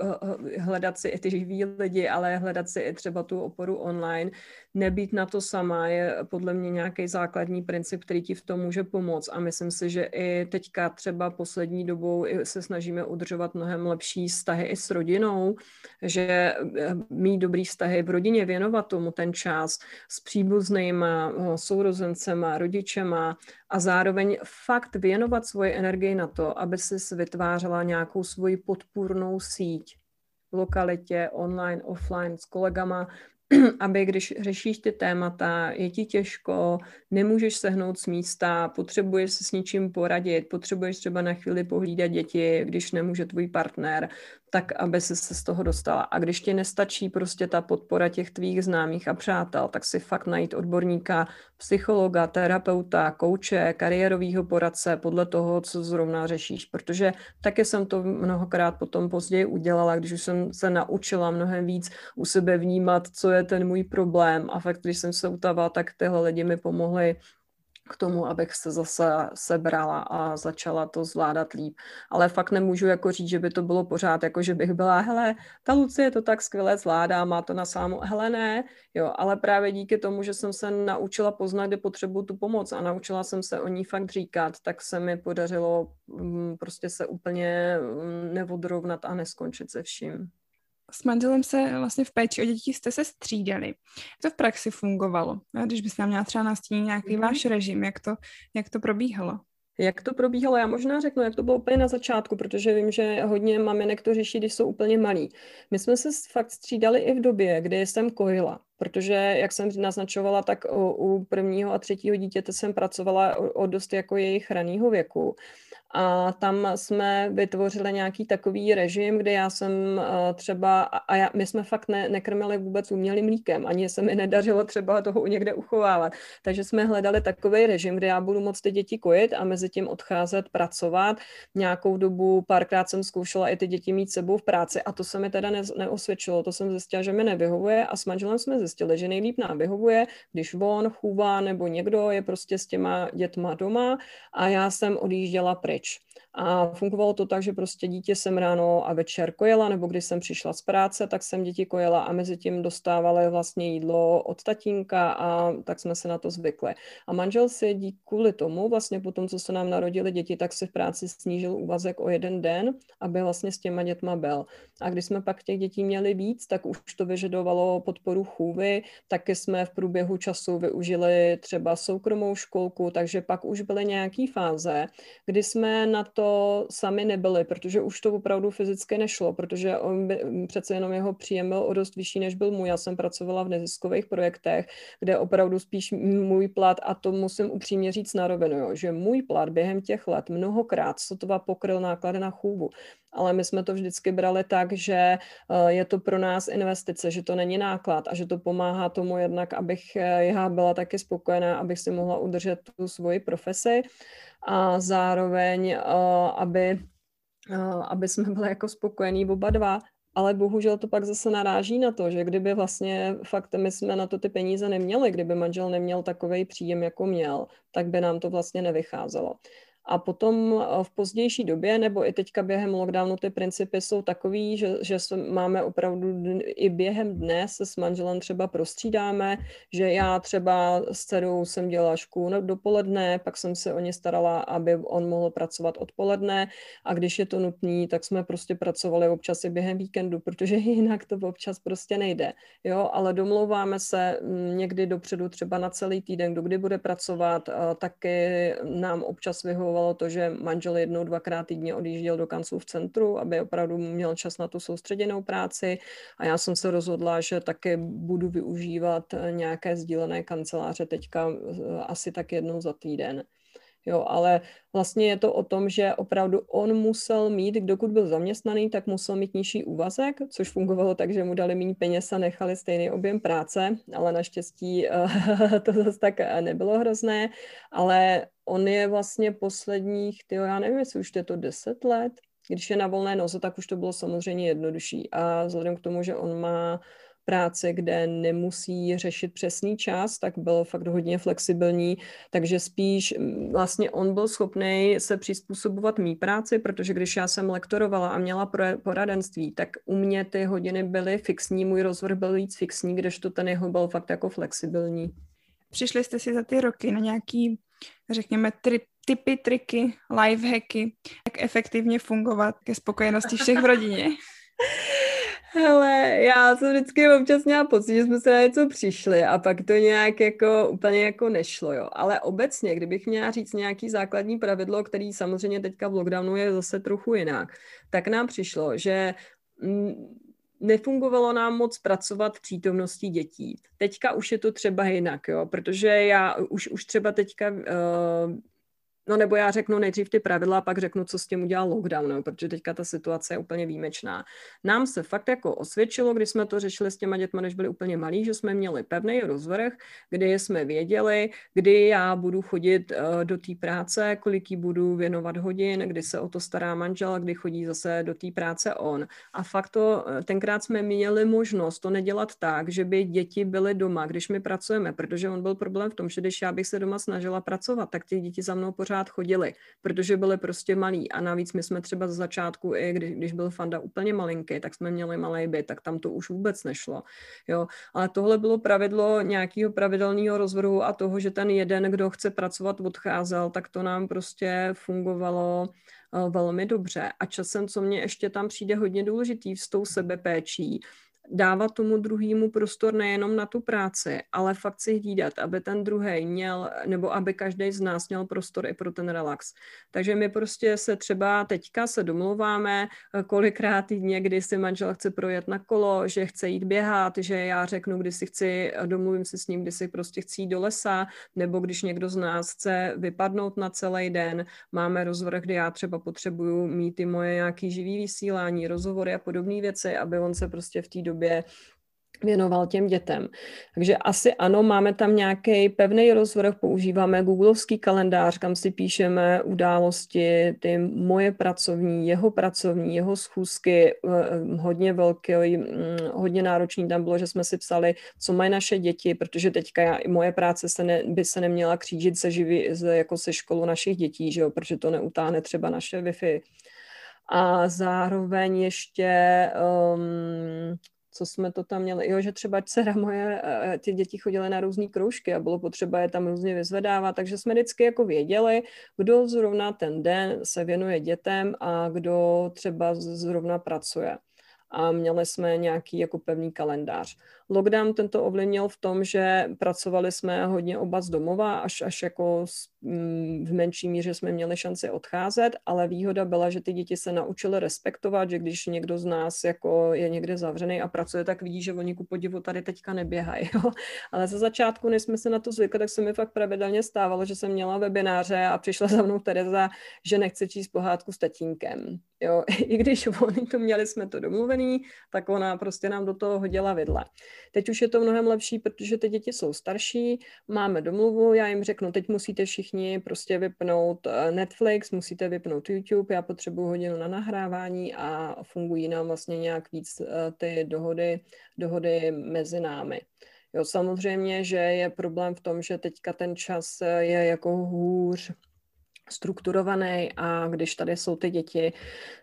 hledat si i ty živí lidi, ale hledat si i třeba tu oporu online, nebýt na to sama je podle mě nějaký základní princip, který ti v tom může pomoct. A myslím si, že i teďka třeba poslední dobou se snažíme udržovat mnohem lepší vztahy i s rodinou, že eh, mít dobrý vztahy v rodině, věnovat tomu ten čas s příbuznýma, eh, sourozencema, rodičema a zároveň fakt věnovat svoji energii na to, aby si vytvářela nějakou svoji podpůrnou síť v lokalitě, online, offline, s kolegama, aby když řešíš ty témata, je ti těžko, nemůžeš sehnout z místa, potřebuješ se s něčím poradit, potřebuješ třeba na chvíli pohlídat děti, když nemůže tvůj partner, tak aby se z toho dostala. A když ti nestačí prostě ta podpora těch tvých známých a přátel, tak si fakt najít odborníka, psychologa, terapeuta, kouče, kariérového poradce podle toho, co zrovna řešíš. Protože taky jsem to mnohokrát potom později udělala, když už jsem se naučila mnohem víc u sebe vnímat, co je ten můj problém. A fakt, když jsem se utavala, tak tyhle lidi mi pomohli k tomu, abych se zase sebrala a začala to zvládat líp. Ale fakt nemůžu jako říct, že by to bylo pořád, jako že bych byla, hele, ta Lucie to tak skvěle zvládá, má to na sámu, hele ne, jo, ale právě díky tomu, že jsem se naučila poznat, kde potřebuji tu pomoc a naučila jsem se o ní fakt říkat, tak se mi podařilo mm, prostě se úplně mm, neodrovnat a neskončit se vším s manželem se vlastně v péči o děti jste se střídali. Jak to v praxi fungovalo? Když byste nám měla třeba nastínit nějaký mm-hmm. váš režim, jak to, jak to probíhalo? Jak to probíhalo? Já možná řeknu, jak to bylo úplně na začátku, protože vím, že hodně maminek to řeší, když jsou úplně malí. My jsme se fakt střídali i v době, kdy jsem kojila, protože, jak jsem naznačovala, tak u, prvního a třetího dítěte jsem pracovala o, o dost jako jejich raného věku a tam jsme vytvořili nějaký takový režim, kde já jsem uh, třeba, a já, my jsme fakt ne, nekrmili vůbec umělým mlíkem, ani se mi nedařilo třeba toho někde uchovávat. Takže jsme hledali takový režim, kde já budu moct ty děti kojit a mezi tím odcházet, pracovat. Nějakou dobu, párkrát jsem zkoušela i ty děti mít sebou v práci a to se mi teda ne, neosvědčilo. To jsem zjistila, že mi nevyhovuje a s manželem jsme zjistili, že nejlíp nám vyhovuje, když on chůvá nebo někdo je prostě s těma dětma doma a já jsem odjížděla pryč pryč. A fungovalo to tak, že prostě dítě jsem ráno a večer kojela, nebo když jsem přišla z práce, tak jsem děti kojela a mezi tím dostávali vlastně jídlo od tatínka a tak jsme se na to zvykli. A manžel si díky kvůli tomu, vlastně po tom, co se nám narodili děti, tak si v práci snížil úvazek o jeden den, aby vlastně s těma dětma byl. A když jsme pak těch dětí měli víc, tak už to vyžadovalo podporu chůvy, taky jsme v průběhu času využili třeba soukromou školku, takže pak už byly nějaké fáze, kdy jsme na to sami nebyli, protože už to opravdu fyzicky nešlo, protože on by, přece jenom jeho příjem byl o dost vyšší, než byl můj. Já jsem pracovala v neziskových projektech, kde opravdu spíš můj plat, a to musím upřímně říct na rovinu, jo, že můj plat během těch let mnohokrát sotva pokryl náklady na chůvu ale my jsme to vždycky brali tak, že eh, je to pro nás investice, že to není náklad a že to pomáhá tomu jednak, abych eh, já byla taky spokojená, abych si mohla udržet tu svoji profesi a zároveň, eh, aby, aby jsme byli jako spokojení oba dva, ale bohužel to pak zase naráží na to, že kdyby vlastně fakt my jsme na to ty peníze neměli, kdyby manžel neměl takový příjem, jako měl, tak by nám to vlastně nevycházelo. A potom eh, v pozdější době, nebo i teďka během lockdownu, ty principy jsou takový, že, že máme opravdu i během dne se s manželem třeba prostřídáme, že já třeba s dcerou jsem dělala škůl dopoledne, pak jsem se o ně starala, aby on mohl pracovat odpoledne a když je to nutné, tak jsme prostě pracovali občas i během víkendu, protože jinak to občas prostě nejde. Jo, ale domlouváme se mm, někdy dopředu třeba na celý týden, kdo kdy bude pracovat, taky nám občas vyhovuje vyhovovalo to, že manžel jednou, dvakrát týdně odjížděl do kanclu v centru, aby opravdu měl čas na tu soustředěnou práci a já jsem se rozhodla, že také budu využívat eh, nějaké sdílené kanceláře teďka eh, asi tak jednou za týden. Jo, ale vlastně je to o tom, že opravdu on musel mít, dokud byl zaměstnaný, tak musel mít nižší úvazek, což fungovalo tak, že mu dali méně peněz a nechali stejný objem práce, ale naštěstí eh, to zase tak nebylo hrozné, ale on je vlastně posledních, tyjo, já nevím, jestli už je to 10 let, když je na volné noze, tak už to bylo samozřejmě jednodušší. A vzhledem k tomu, že on má práce, kde nemusí řešit přesný čas, tak byl fakt hodně flexibilní, takže spíš mm, vlastně on byl schopný se přizpůsobovat mý práci, protože když já jsem lektorovala a měla poradenství, tak u mě ty hodiny byly fixní, můj rozvrh byl víc fixní, kdežto ten jeho byl fakt jako flexibilní. Přišli jste si za ty roky na nějaký, řekněme, tri, typy, triky, lifehacky, jak efektivně fungovat ke spokojenosti všech v rodině? Hele, já jsem vždycky občas měla pocit, že jsme se na něco přišli a pak to nějak jako úplně jako nešlo, jo. Ale obecně, kdybych měla říct nějaký základní pravidlo, který samozřejmě teďka v lockdownu je zase trochu jinak, tak nám přišlo, že mm, nefungovalo nám moc pracovat přítomností dětí. Teďka už je to třeba jinak, jo, protože já už, už třeba teďka uh, No nebo já řeknu nejdřív ty pravidla a pak řeknu, co s tím udělal lockdown, no, protože teďka ta situace je úplně výjimečná. Nám se fakt jako osvědčilo, když jsme to řešili s těma dětmi, než byli úplně malí, že jsme měli pevný rozvrh, kdy jsme věděli, kdy já budu chodit uh, do té práce, kolik jí budu věnovat hodin, kdy se o to stará manžel, kdy chodí zase do té práce on. A fakt to, eh, tenkrát jsme měli možnost to nedělat tak, že by děti byly doma, když my pracujeme, protože on byl problém v tom, že když já bych se doma snažila pracovat, tak ty děti za mnou pořád pořád chodili, protože byli prostě malí a navíc my jsme třeba z začátku, i když, když byl Fanda úplně malinký, tak jsme měli malý byt, tak tam to už vůbec nešlo. Jo? Ale tohle bylo pravidlo nějakého pravidelného rozvrhu a toho, že ten jeden, kdo chce pracovat, odcházel, tak to nám prostě fungovalo eh, velmi dobře. A časem, co mě ještě tam přijde hodně důležitý s tou sebepéčí, dávat tomu druhému prostor nejenom na tu práci, ale fakt si hlídat, aby ten druhý měl, nebo aby každý z nás měl prostor i pro ten relax. Takže my prostě se třeba teďka se domluváme, kolikrát týdně, kdy si manžel chce projet na kolo, že chce jít běhat, že já řeknu, kdy si chci, domluvím se s ním, kdy si prostě chci jít do lesa, nebo když někdo z nás chce vypadnout na celý den, máme rozvrh, kdy já třeba potřebuju mít ty moje nějaký živý vysílání, rozhovory a podobné věci, aby on se prostě v té věnoval těm dětem. Takže asi ano, máme tam nějaký pevný rozvrh, používáme googlovský kalendář, kam si píšeme události, ty moje pracovní, jeho pracovní, jeho schůzky, eh, hodně velký, mm, hodně náročný tam bylo, že jsme si psali, co mají naše děti, protože teďka já, moje práce se ne, by se neměla křížit se živý, jako se školou našich dětí, že jo, protože to neutáhne třeba naše Wi-Fi. A zároveň ještě um, co jsme to tam měli, jo, že třeba dcera moje, eh, ty děti chodily na různé kroužky a bylo potřeba je tam různě vyzvedávat, takže jsme vždycky jako věděli, kdo zrovna ten den se věnuje dětem a kdo třeba zrovna pracuje a měli jsme nějaký jako pevný kalendář. Lockdown tento ovlivnil v tom, že pracovali jsme hodně oba z domova, až, až jako mm, v menší míře jsme měli šanci odcházet, ale výhoda byla, že ty děti se naučily respektovat, že když někdo z nás jako je někde zavřený a pracuje, tak vidí, že oni ku podivu tady teďka neběhají. Jo? Ale za začátku, než jsme se na to zvykli, tak se mi fakt pravidelně stávalo, že jsem měla webináře a přišla za mnou Tereza, že nechce číst pohádku s tatínkem. Jo? I když oni to měli, jsme to domluvený, tak ona prostě nám do toho hodila vidle. Teď už je to mnohem lepší, protože ty děti jsou starší, máme domluvu, já jim řeknu, teď musíte všichni prostě vypnout eh, Netflix, musíte vypnout YouTube, já potřebuji hodinu na nahrávání a fungují nám vlastně nějak víc eh, ty dohody, dohody mezi námi. Jo, samozřejmě, že je problém v tom, že teďka ten čas eh, je jako hůř strukturovaný a když tady jsou ty děti,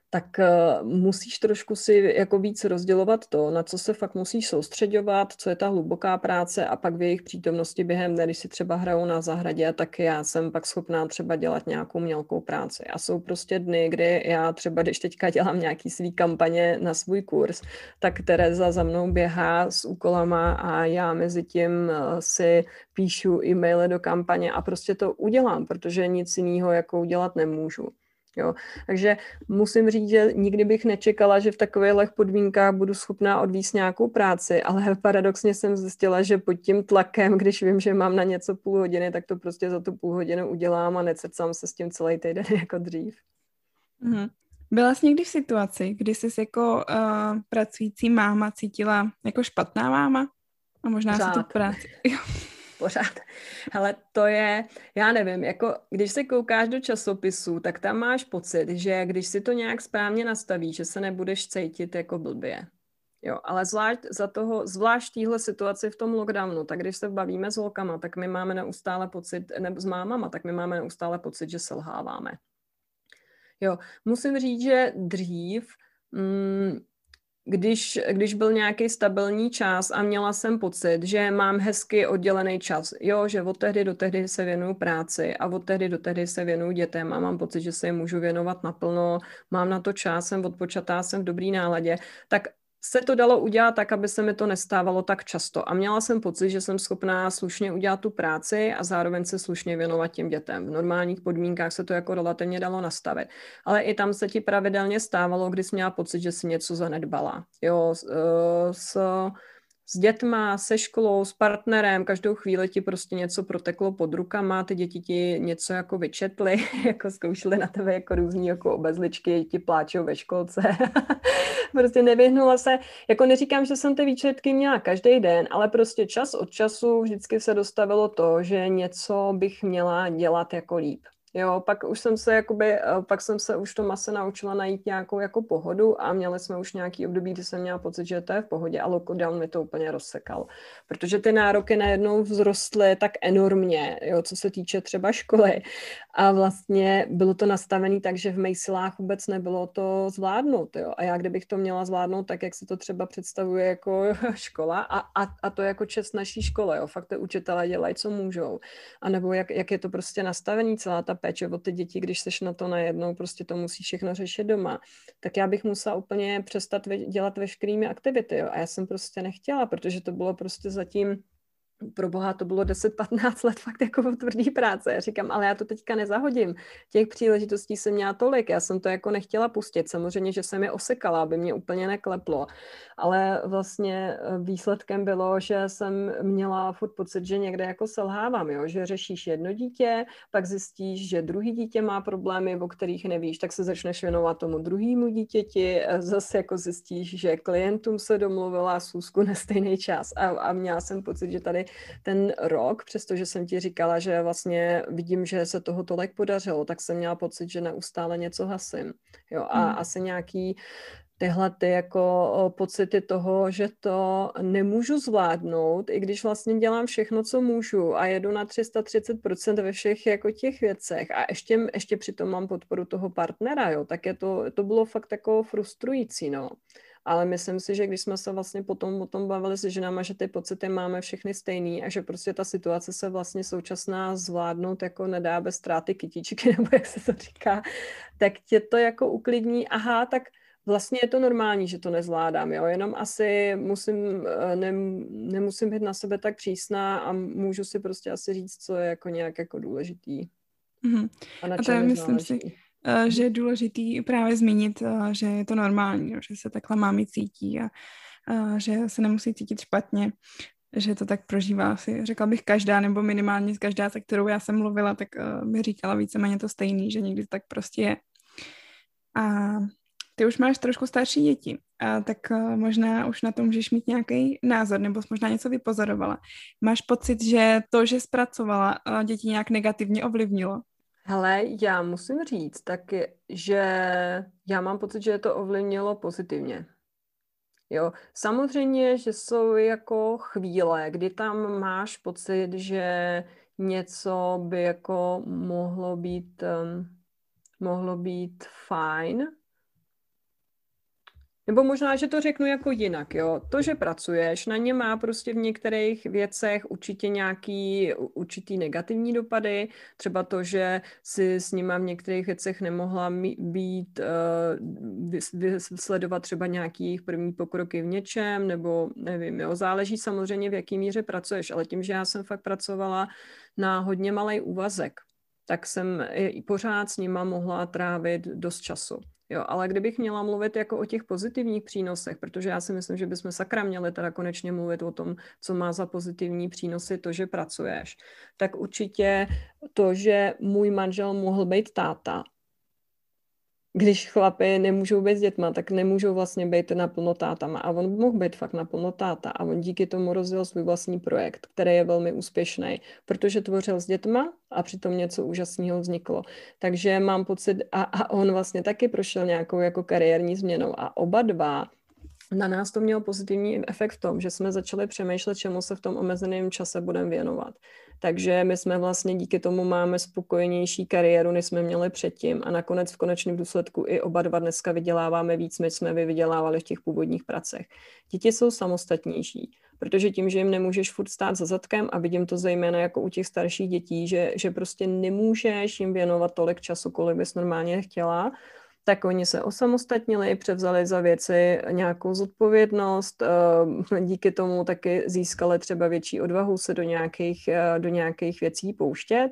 tak uh, musíš trošku si jako víc rozdělovat to, na co se fakt musíš soustředovat, co je ta hluboká práce a pak v jejich přítomnosti během dne, když si třeba hrajou na zahradě, tak já jsem pak schopná třeba dělat nějakou mělkou práci. A jsou prostě dny, kdy já třeba, když teďka dělám nějaký svý kampaně na svůj kurz, tak Tereza za mnou běhá s úkolama a já mezi tím uh, si píšu e-maily do kampaně a prostě to udělám, protože nic jiného jako udělat nemůžu. Jo. Takže musím říct, že nikdy bych nečekala, že v takových podmínkách budu schopná odvíst nějakou práci, ale paradoxně jsem zjistila, že pod tím tlakem, když vím, že mám na něco půl hodiny, tak to prostě za tu půl hodinu udělám a nececám se s tím celý týden jako dřív. Mm-hmm. Byla jsi někdy v situaci, kdy jsi jako uh, pracující máma cítila jako špatná máma? A možná Řád. si tu práci... pořád. Ale to je, já nevím, jako když se koukáš do časopisu, tak tam máš pocit, že když si to nějak správně nastavíš, že se nebudeš cítit jako blbě. Jo, ale zvlášť za toho, zvlášť téhle situaci v tom lockdownu, tak když se bavíme s holkama, tak my máme neustále pocit, nebo s mámama, tak my máme neustále pocit, že selháváme. Jo, musím říct, že dřív mm, když, když byl nějaký stabilní čas a měla jsem pocit, že mám hezky oddělený čas, jo, že od tehdy do tehdy se věnuju práci a od tehdy do tehdy se věnuju dětem a mám pocit, že se jim můžu věnovat naplno, mám na to čas, jsem odpočatá, jsem v dobrý náladě, tak se to dalo udělat tak, aby se mi to nestávalo tak často. A měla jsem pocit, že jsem schopná slušně udělat tu práci a zároveň se slušně věnovat těm dětem. V normálních podmínkách se to jako relativně dalo nastavit. Ale i tam se ti pravidelně stávalo, když jsi měla pocit, že jsi něco zanedbala. Jo, s, eh, s s dětma, se školou, s partnerem, každou chvíli ti prostě něco proteklo pod rukama, ty děti ti něco jako vyčetly, jako zkoušely na tebe jako různý jako obezličky, ti pláčou ve školce. prostě nevyhnula se, jako neříkám, že jsem ty výčetky měla každý den, ale prostě čas od času vždycky se dostavilo to, že něco bych měla dělat jako líp. Jo, pak už jsem se jakoby, eh, pak jsem se už to mase naučila najít nějakou jako pohodu a měli jsme už nějaký období, kdy jsem měla pocit, že to je v pohodě a lockdown mi to úplně rozsekal. Protože ty nároky najednou vzrostly tak enormně, jo, co se týče třeba školy. A vlastně bylo to nastavené tak, že v mých silách vůbec nebylo to zvládnout. Jo. A já kdybych to měla zvládnout tak, jak se to třeba představuje jako škola a, a, a to jako čest naší školy. Jo. Fakt ty učitelé dělají, co můžou. A nebo jak, jak je to prostě nastavený celá ta péče o ty děti, když seš na to najednou, prostě to musí všechno řešit doma, tak já bych musela úplně přestat dělat veškerými aktivity. Jo. A já jsem prostě nechtěla, protože to bylo prostě zatím pro boha to bylo 10-15 let fakt jako tvrdý práce. Já říkám, ale já to teďka nezahodím. Těch příležitostí jsem měla tolik, já jsem to jako nechtěla pustit. Samozřejmě, že jsem je osekala, aby mě úplně nekleplo. Ale vlastně eh, výsledkem bylo, že jsem měla furt pocit, že někde jako selhávám, jo? že řešíš jedno dítě, pak zjistíš, že druhý dítě má problémy, o kterých nevíš, tak se začneš věnovat tomu druhému dítěti, zase jako zjistíš, že klientům se domluvila sůzku na stejný čas a, a měla jsem pocit, že tady ten rok, přestože jsem ti říkala, že vlastně vidím, že se toho tolik podařilo, tak jsem měla pocit, že neustále něco hasím. Jo, a hmm. asi nějaký tyhle ty jako pocity toho, že to nemůžu zvládnout, i když vlastně dělám všechno, co můžu a jedu na 330% ve všech jako těch věcech a ještě, ještě přitom mám podporu toho partnera, jo, tak je to, to bylo fakt jako frustrující, no ale myslím si, že když jsme se vlastně potom o tom bavili se ženama, že ty pocity máme všechny stejný a že prostě ta situace se vlastně současná zvládnout jako nedá bez ztráty kytičky, nebo jak se to říká, tak tě to jako uklidní, aha, tak vlastně je to normální, že to nezvládám, jo, jenom asi musím, eh, ne, nemusím být na sebe tak přísná a můžu si prostě asi říct, co je jako nějak jako důležitý. Mm-hmm. A, na a to je, myslím si, že je důležitý právě zmínit, eh, že je to normální, že se takhle mámy cítí a, že se nemusí cítit špatně, že to tak prožívá asi, řekla bych každá, nebo minimálně každá, se kterou já jsem mluvila, tak eh, mi říkala víceméně to stejný, že někdy tak prostě je. A ty už máš trošku starší děti, a tak možná už na to můžeš mít nějaký názor, nebo možná něco vypozorovala. Máš pocit, že to, že zpracovala, děti nějak negativně ovlivnilo? Hele, já musím říct taky, že já mám pocit, že je to ovlivnilo pozitivně. Jo, samozřejmě, že jsou jako chvíle, kdy tam máš pocit, že něco by jako mohlo být, um, mohlo být fajn, nebo možná, že to řeknu jako jinak, jo. To, že pracuješ, na ně má prostě v některých věcech určitě nějaký určitý negativní dopady. Třeba to, že si s nima v některých věcech nemohla být, uh, sledovat třeba nějaký první pokroky v něčem, nebo nevím, jo. Záleží samozřejmě, v jaký míře pracuješ, ale tím, že já jsem fakt pracovala na hodně malý úvazek, tak jsem i pořád s nima mohla trávit dost času. Jo, ale kdybych měla mluvit jako o těch pozitivních přínosech, protože já si myslím, že bychom sakra měli teda konečně mluvit o tom, co má za pozitivní přínosy to, že pracuješ, tak určitě to, že můj manžel mohl být táta, když chlapy nemůžou být s dětma, tak nemůžou vlastně být naplno tátama. A on mohl být fakt naplno táta. A on díky tomu rozjel svůj vlastní projekt, který je velmi úspěšný, protože tvořil s dětma a přitom něco úžasného vzniklo. Takže mám pocit, a, a on vlastně taky prošel nějakou jako kariérní změnou. A oba dva na nás to mělo pozitivní efekt v tom, že jsme začali přemýšlet, čemu se v tom omezeném čase budeme věnovat. Takže my jsme vlastně díky tomu máme spokojenější kariéru, než jsme měli předtím a nakonec v konečném důsledku i oba dva dneska vyděláváme víc, než jsme vy vydělávali v těch původních pracech. Děti jsou samostatnější, protože tím, že jim nemůžeš furt stát za zadkem a vidím to zejména jako u těch starších dětí, že, že prostě nemůžeš jim věnovat tolik času, kolik bys normálně chtěla, tak oni se osamostatnili, převzali za věci nějakou zodpovědnost, eh, díky tomu taky získali třeba větší odvahu se do nějakých, eh, do nějakých věcí pouštět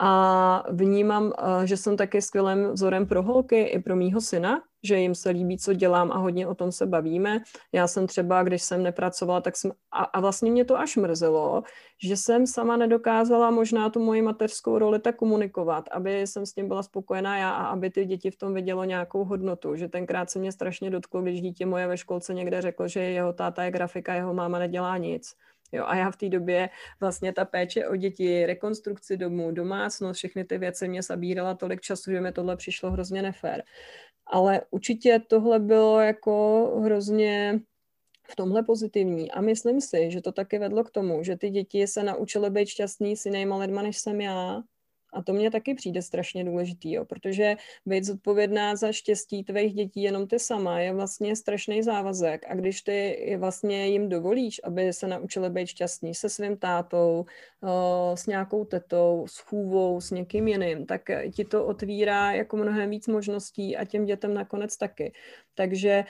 a vnímám, eh, že jsem taky skvělým vzorem pro holky i pro mýho syna, že jim se líbí, co dělám a hodně o tom se bavíme. Já jsem třeba, když jsem nepracovala, tak jsem, a, a vlastně mě to až mrzelo, že jsem sama nedokázala možná tu moji mateřskou roli tak komunikovat, aby jsem s tím byla spokojená já a aby ty děti v tom vidělo nějakou hodnotu. Že tenkrát se mě strašně dotklo, když dítě moje ve školce někde řekl, že jeho táta je grafika, jeho máma nedělá nic. Jo, a já v té době vlastně ta péče o děti, rekonstrukci domů, domácnost, všechny ty věci mě zabírala tolik času, že mi tohle přišlo hrozně nefér. Ale určitě tohle bylo jako hrozně v tomhle pozitivní. A myslím si, že to taky vedlo k tomu, že ty děti se naučily být šťastný s jinýma lidma, než jsem já. A to mně taky přijde strašně důležitý, jo, protože být zodpovědná za štěstí tvých dětí jenom ty sama je vlastně strašný závazek. A když ty vlastně jim dovolíš, aby se naučili být šťastní se svým tátou, s nějakou tetou, s chůvou, s někým jiným, tak ti to otvírá jako mnohem víc možností a těm dětem nakonec taky. Takže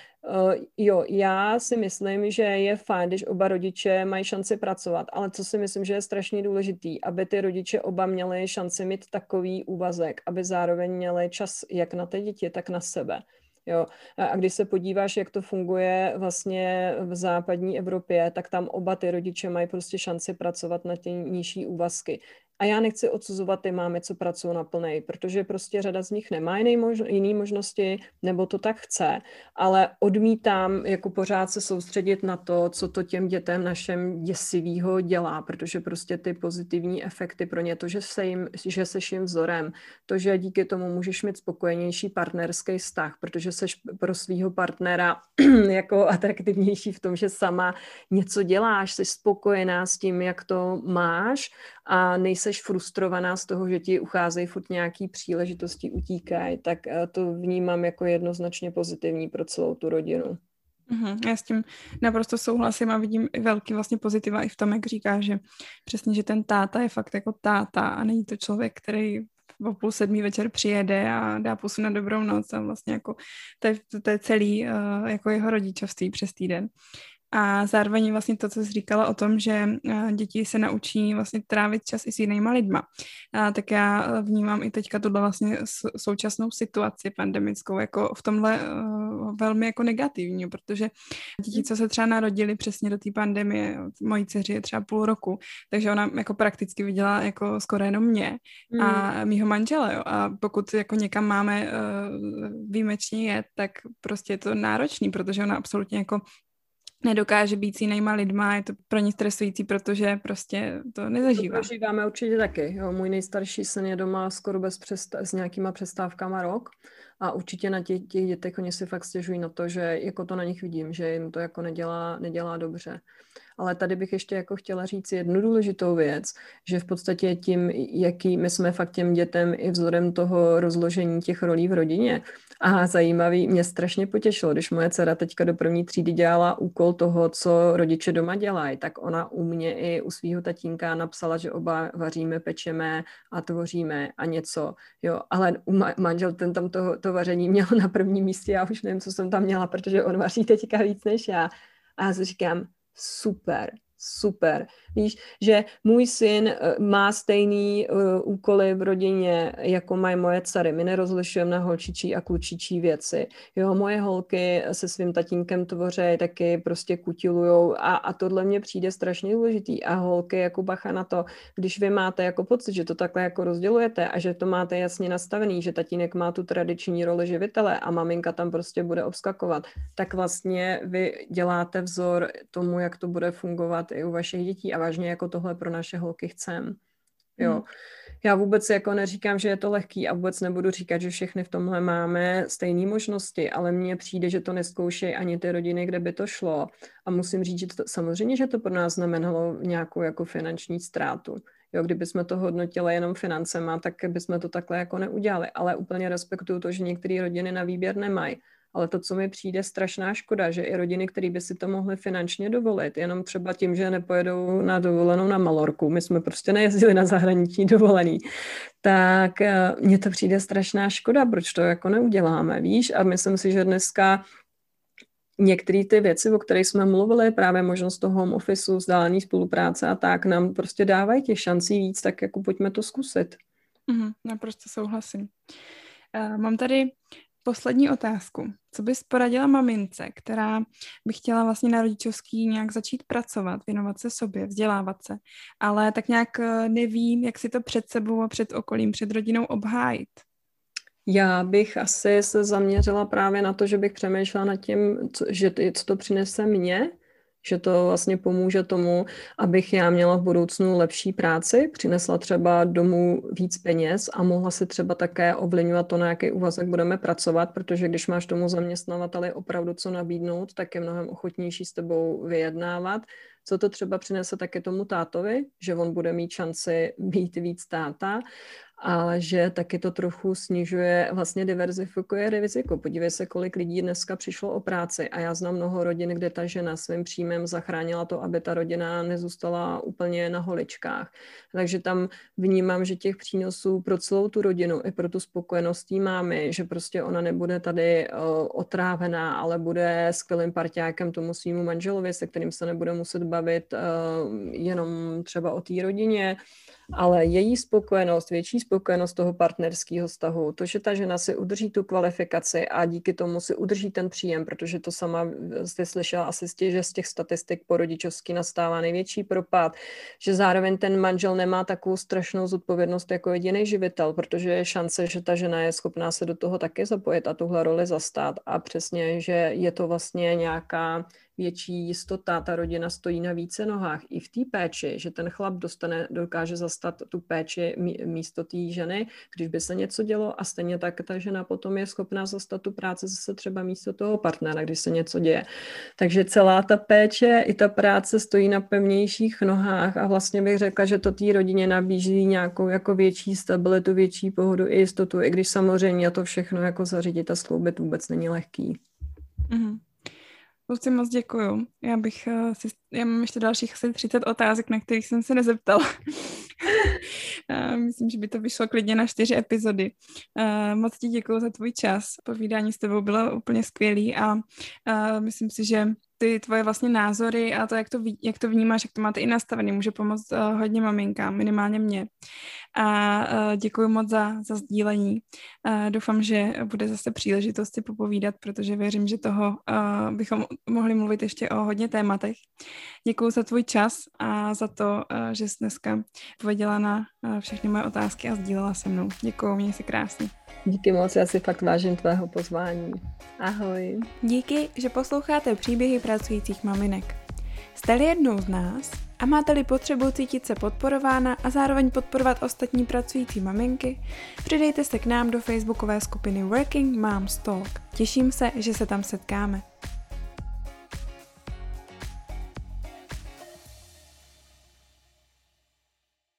jo, já si myslím, že je fajn, když oba rodiče mají šanci pracovat, ale co si myslím, že je strašně důležitý, aby ty rodiče oba měli šanci mít takový úvazek, aby zároveň měli čas jak na ty děti, tak na sebe. Jo. A když se podíváš, jak to funguje vlastně v západní Evropě, tak tam oba ty rodiče mají prostě šanci pracovat na ty nižší úvazky. A já nechci odsuzovat ty mámy, co pracují na plnej, protože prostě řada z nich nemá jiný mož- jiný možnosti, nebo to tak chce, ale odmítám jako pořád se soustředit na to, co to těm dětem našem děsivýho dělá, protože prostě ty pozitivní efekty pro ně, to, že, se jim, že seš jim vzorem, to, že díky tomu můžeš mít spokojenější partnerský vztah, protože seš pro svého partnera jako atraktivnější v tom, že sama něco děláš, jsi spokojená s tím, jak to máš a nejseš frustrovaná z toho, že ti ucházejí furt nějaký příležitosti, utíkají, tak eh, to vnímám jako jednoznačně pozitivní pro celou tu rodinu. Mm-hmm, já s tím naprosto souhlasím a vidím velký vlastně pozitiva i v tom, jak říká, že přesně, že ten táta je fakt jako táta a není to člověk, který o půl sedmí večer přijede a dá pusu na dobrou noc a vlastně jako to je, to je celý uh, jako jeho rodičovství přes týden. A zároveň vlastně to, co jsi říkala o tom, že eh, děti se naučí vlastně trávit čas i s jinýma lidma. A tak já eh, vnímám i teďka tuhle vlastně současnou situaci pandemickou jako v tomhle uh, velmi jako negativní, protože děti, co se třeba narodili přesně do té pandemie, mojí dceři je třeba půl roku, takže ona jako prakticky viděla jako skoro jenom mě a hmm. mýho manžela, jo. A pokud jako někam máme výjimečně jet, tak prostě je to náročný, protože ona absolutně jako nedokáže být s jinýma lidma, je to pro ně stresující, protože prostě to nezažívá. To zažíváme určitě taky. Jo. Můj nejstarší syn je doma skoro bez přesta- s nějakýma přestávkama rok a určitě na těch, těch dětech oni si fakt stěžují na to, že jako to na nich vidím, že jim to jako nedělá, nedělá dobře. Ale tady bych ještě jako chtěla říct jednu důležitou věc, že v podstatě tím, jaký my jsme fakt těm dětem i vzorem toho rozložení těch rolí v rodině. A zajímavý, mě strašně potěšilo, když moje dcera teďka do první třídy dělala úkol toho, co rodiče doma dělají, tak ona u mě i u svého tatínka napsala, že oba vaříme, pečeme a tvoříme a něco. Jo, ale u ma- manžel ten tam to, to vaření měl na prvním místě, já už nevím, co jsem tam měla, protože on vaří teďka víc než já. A já si říkám, super, super. Víš, že můj syn eh, má stejný uh, úkoly v rodině, jako mají moje dcery. My nerozlišujeme na holčičí a klučičí věci. Jo, moje holky se svým tatínkem tvoří, taky prostě kutilujou a, a tohle mě přijde strašně důležitý. A holky jako bacha na to, když vy máte jako pocit, že to takhle jako rozdělujete a že to máte jasně nastavený, že tatínek má tu tradiční roli živitele a maminka tam prostě bude obskakovat, tak vlastně vy děláte vzor tomu, jak to bude fungovat i u vašich dětí a vážně jako tohle pro naše holky chcem. Jo. Hmm. Já vůbec jako neříkám, že je to lehký a vůbec nebudu říkat, že všechny v tomhle máme stejné možnosti, ale mně přijde, že to neskoušejí ani ty rodiny, kde by to šlo. A musím říct, že to, samozřejmě, že to pro nás znamenalo nějakou jako finanční ztrátu. Jo, kdyby jsme to hodnotili jenom financema, tak bychom to takhle jako neudělali. Ale úplně respektuju to, že některé rodiny na výběr nemají. Ale to, co mi přijde strašná škoda, že i rodiny, které by si to mohly finančně dovolit, jenom třeba tím, že nepojedou na dovolenou na Malorku, my jsme prostě nejezdili na zahraniční dovolený, tak eh, mně to přijde strašná škoda, proč to jako neuděláme, víš? A myslím si, že dneska některé ty věci, o kterých jsme mluvili, právě možnost toho home officeu, vzdálený spolupráce a tak, nám prostě dávají těch šancí víc, tak jako pojďme to zkusit. Mm, naprosto souhlasím. Uh, mám tady poslední otázku. Co bys poradila mamince, která by chtěla vlastně na rodičovský nějak začít pracovat, věnovat se sobě, vzdělávat se, ale tak nějak eh, neví, jak si to před sebou a před okolím, před rodinou obhájit? Já bych asi se zaměřila právě na to, že bych přemýšlela nad tím, co, že co to přinese mně, že to vlastně pomůže tomu, abych já měla v budoucnu lepší práci, přinesla třeba domů víc peněz a mohla si třeba také ovlivňovat to, na jaký úvazek budeme pracovat, protože když máš tomu zaměstnavateli opravdu co nabídnout, tak je mnohem ochotnější s tebou vyjednávat. Co to třeba přinese také tomu tátovi, že on bude mít šanci být víc táta ale že taky to trochu snižuje, vlastně diverzifikuje riziko. Podívej se, kolik lidí dneska přišlo o práci a já znám mnoho rodin, kde ta žena svým příjmem zachránila to, aby ta rodina nezůstala úplně na holičkách. Takže tam vnímám, že těch přínosů pro celou tu rodinu i pro tu spokojenost máme, že prostě ona nebude tady uh, otrávená, ale bude skvělým parťákem tomu svýmu manželovi, se kterým se nebude muset bavit uh, jenom třeba o té rodině, ale její spokojenost, větší spokojenost toho partnerského vztahu, to, že ta žena si udrží tu kvalifikaci a díky tomu si udrží ten příjem, protože to sama jste slyšela asi stěž, že z těch statistik po rodičovský nastává největší propad, že zároveň ten manžel nemá takovou strašnou zodpovědnost jako jediný živitel, protože je šance, že ta žena je schopná se do toho taky zapojit a tuhle roli zastát. A přesně, že je to vlastně nějaká větší jistota, ta rodina stojí na více nohách i v té péči, že ten chlap dostane, dokáže zastat tu péči místo té ženy, když by se něco dělo a stejně tak ta žena potom je schopná zastat tu práci zase třeba místo toho partnera, když se něco děje. Takže celá ta péče i ta práce stojí na pevnějších nohách a vlastně bych řekla, že to té rodině nabízí nějakou jako větší stabilitu, větší pohodu i jistotu, i když samozřejmě to všechno jako zařídit a skloubit vůbec není lehký. Mm-hmm. Luci, moc děkuju. Já bych uh, si, já mám ještě dalších asi 30 otázek, na kterých jsem se nezeptala. Myslím, že by to vyšlo klidně na čtyři epizody. Moc ti děkuju za tvůj čas. Povídání s tebou bylo úplně skvělý a myslím si, že ty tvoje vlastně názory a to, jak to, jak to vnímáš, jak to máte i nastavený, může pomoct uh, hodně maminkám, minimálně mě. A uh, děkuji moc za, za sdílení. Uh, doufám, že bude zase příležitost si popovídat, protože věřím, že toho uh, bychom mohli mluvit ještě o hodně tématech. Děkuji za tvůj čas a za to, že jsi dneska odpověděla na všechny moje otázky a sdílela se mnou. Děkuji, měj si krásně. Díky moc, já si fakt vážím tvého pozvání. Ahoj. Díky, že posloucháte příběhy pracujících maminek. Jste-li jednou z nás a máte-li potřebu cítit se podporována a zároveň podporovat ostatní pracující maminky, přidejte se k nám do facebookové skupiny Working Moms Talk. Těším se, že se tam setkáme.